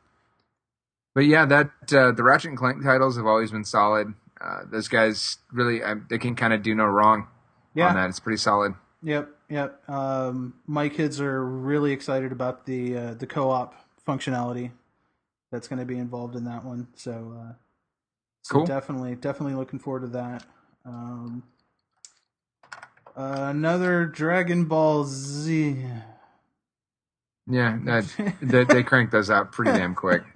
but yeah, that uh, the Ratchet and Clank titles have always been solid. Uh, those guys really, uh, they can kind of do no wrong Yeah, on that. It's pretty solid. Yep, yep. Um, my kids are really excited about the uh, the co-op functionality that's going to be involved in that one. So, uh, so Cool. definitely, definitely looking forward to that. Um, uh, another Dragon Ball Z. Yeah, that, they, they crank those out pretty damn quick.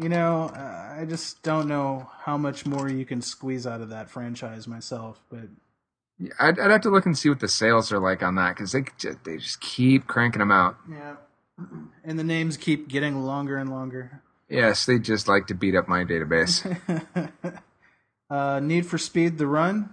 You know, uh, I just don't know how much more you can squeeze out of that franchise myself, but Yeah, I'd, I'd have to look and see what the sales are like on that because they just, they just keep cranking them out. yeah. And the names keep getting longer and longer. Yes, they just like to beat up my database. uh, Need for Speed: The Run.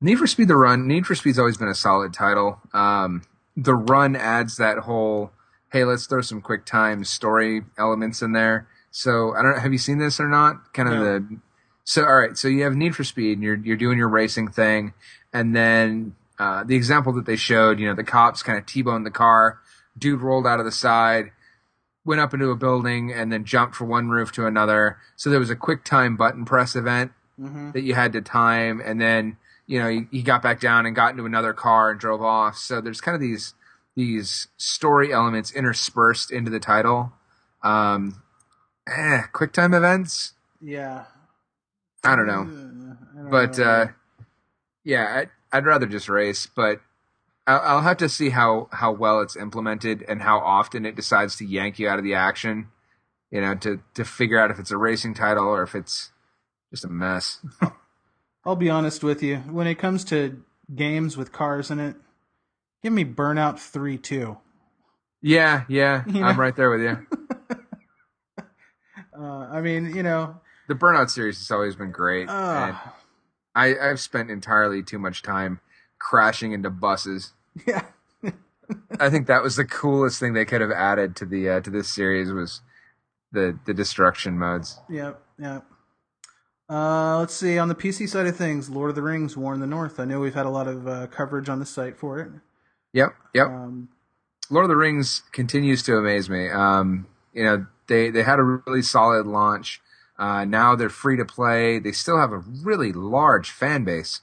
Need for Speed: The Run. Need for Speed's always been a solid title. Um, the Run adds that whole hey, let's throw some quick time story elements in there. So I don't know. Have you seen this or not? Kind of No. the so all right. So you have Need for Speed, and you're you're doing your racing thing, and then uh, the example that they showed, you know, the cops kind of T-boned the car, dude rolled out of the side, went up into a building, and then jumped from one roof to another. So there was a quick time button press event Mm-hmm. that you had to time, and then you know he, he got back down and got into another car and drove off. So there's kind of these these story elements interspersed into the title. Um, eh, quick time events. Yeah. I don't know. I don't but know. uh, yeah, I'd, I'd rather just race. But I'll, I'll have to see how how well it's implemented and how often it decides to yank you out of the action. You know, to to figure out if it's a racing title or if it's just a mess. I'll be honest with you. When it comes to games with cars in it, give me Burnout 3 2. Yeah, yeah, You I'm right there with you. Uh, I mean, you know, The Burnout series has always been great, and uh, I, I've spent entirely too much time crashing into buses. yeah. I think that was the coolest thing they could have added to the uh, to this series was the the destruction modes. Yep, yep. Uh, let's see. On the PC side of things, Lord of the Rings: War in the North. I know we've had a lot of uh, coverage on the site for it. Yep, yep. Um, Lord of the Rings continues to amaze me. Um, you know, they they had a really solid launch. Uh, now they're free to play. They still have a really large fan base,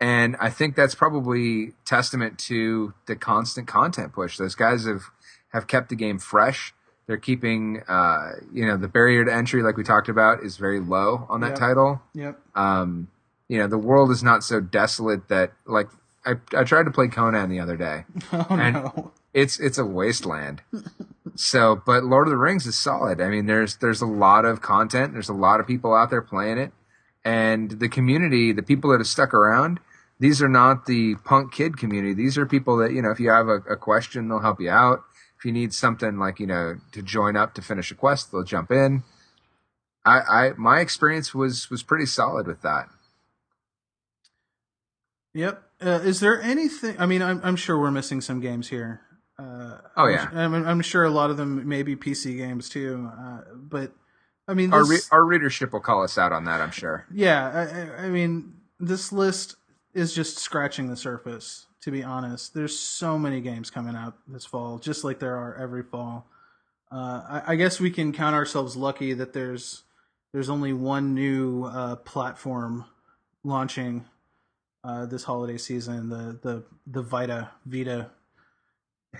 and I think that's probably testament to the constant content push. Those guys have have kept the game fresh. They're keeping, uh, you know, the barrier to entry, like we talked about, is very low on that Yep. title. yep. Um, you know, the world is not so desolate that, like, I I tried to play Conan the other day Oh And- no. it's it's a wasteland. so, but Lord of the Rings is solid. I mean, there's there's a lot of content. There's a lot of people out there playing it, and the community, the people that have stuck around, these are not the punk kid community. These are people that you know, if you have a, a question, they'll help you out. If you need something like you know to join up to finish a quest, they'll jump in. I, I my experience was was pretty solid with that. Yep. Uh, is there anything? I mean, I'm, I'm sure we're missing some games here. Uh, Oh, yeah. I'm, I'm sure a lot of them may be PC games too. Uh, but I mean, Our re- our readership will call us out on that, I'm sure. yeah. I- I mean, this list is just scratching the surface. To be honest, there's so many games coming out this fall, just like there are every fall. Uh, I, I guess we can count ourselves lucky that there's there's only one new uh, platform launching uh, this holiday season. The the the Vita Vita,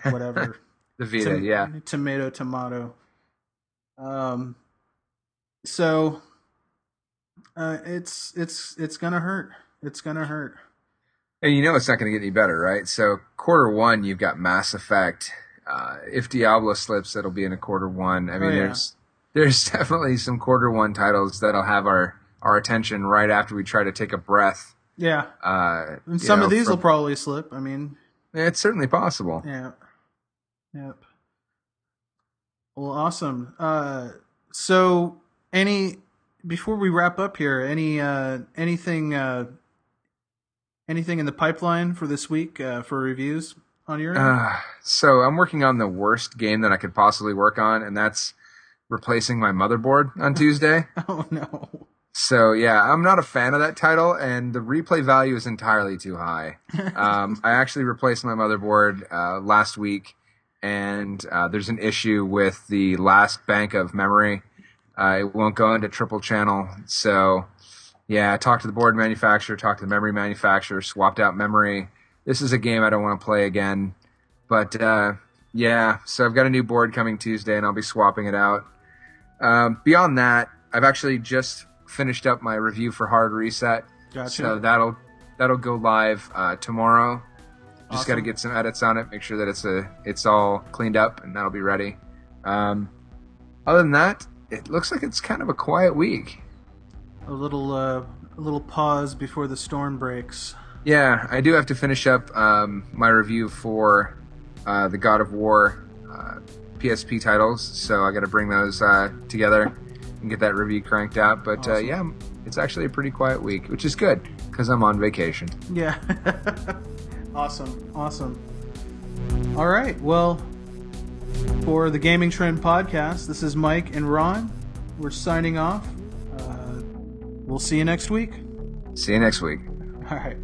whatever. The Vita, Tom- yeah. Tomato tomato. Um. So. Uh, it's it's it's gonna hurt. It's gonna hurt. And you know it's not going to get any better, right? So quarter one, you've got Mass Effect. Uh, if Diablo slips, it'll be in a quarter one. I mean, Oh, yeah. there's there's definitely some quarter one titles that'll have our our attention right after we try to take a breath. Yeah, Uh, and some know, of these from- will probably slip. I mean, It's certainly possible. Yeah. Yep. Well, awesome. Uh, so, any before we wrap up here, any uh, anything uh, anything in the pipeline for this week uh, for reviews on your end? Uh, so I'm working on the worst game that I could possibly work on, and that's replacing my motherboard on Tuesday. oh no. So yeah, I'm not a fan of that title, and the replay value is entirely too high. Um, I actually replaced my motherboard uh, last week, and uh, there's an issue with the last bank of memory. Uh, it won't go into triple channel. So yeah, I talked to the board manufacturer, talked to the memory manufacturer, swapped out memory. This is a game I don't want to play again. But uh, yeah, so I've got a new board coming Tuesday, and I'll be swapping it out. Um, beyond that, I've actually just finished up my review for Hard Reset. Gotcha. So that'll that'll go live uh, tomorrow. Just got to get some edits on it, make sure that it's a it's all cleaned up, and that'll be ready. Um, other than that, it looks like it's kind of a quiet week. A little uh, a little pause before the storm breaks. Yeah, I do have to finish up um, my review for uh, the God of War uh, PSP titles, so I got to bring those uh, together and get that review cranked out. But uh, Awesome. yeah, it's actually a pretty quiet week, which is good because I'm on vacation. Yeah. awesome. Awesome. All right. Well, for the Gaming Trend podcast, this is Mike and Ron. We're signing off. We'll see you next week. See you next week. All right.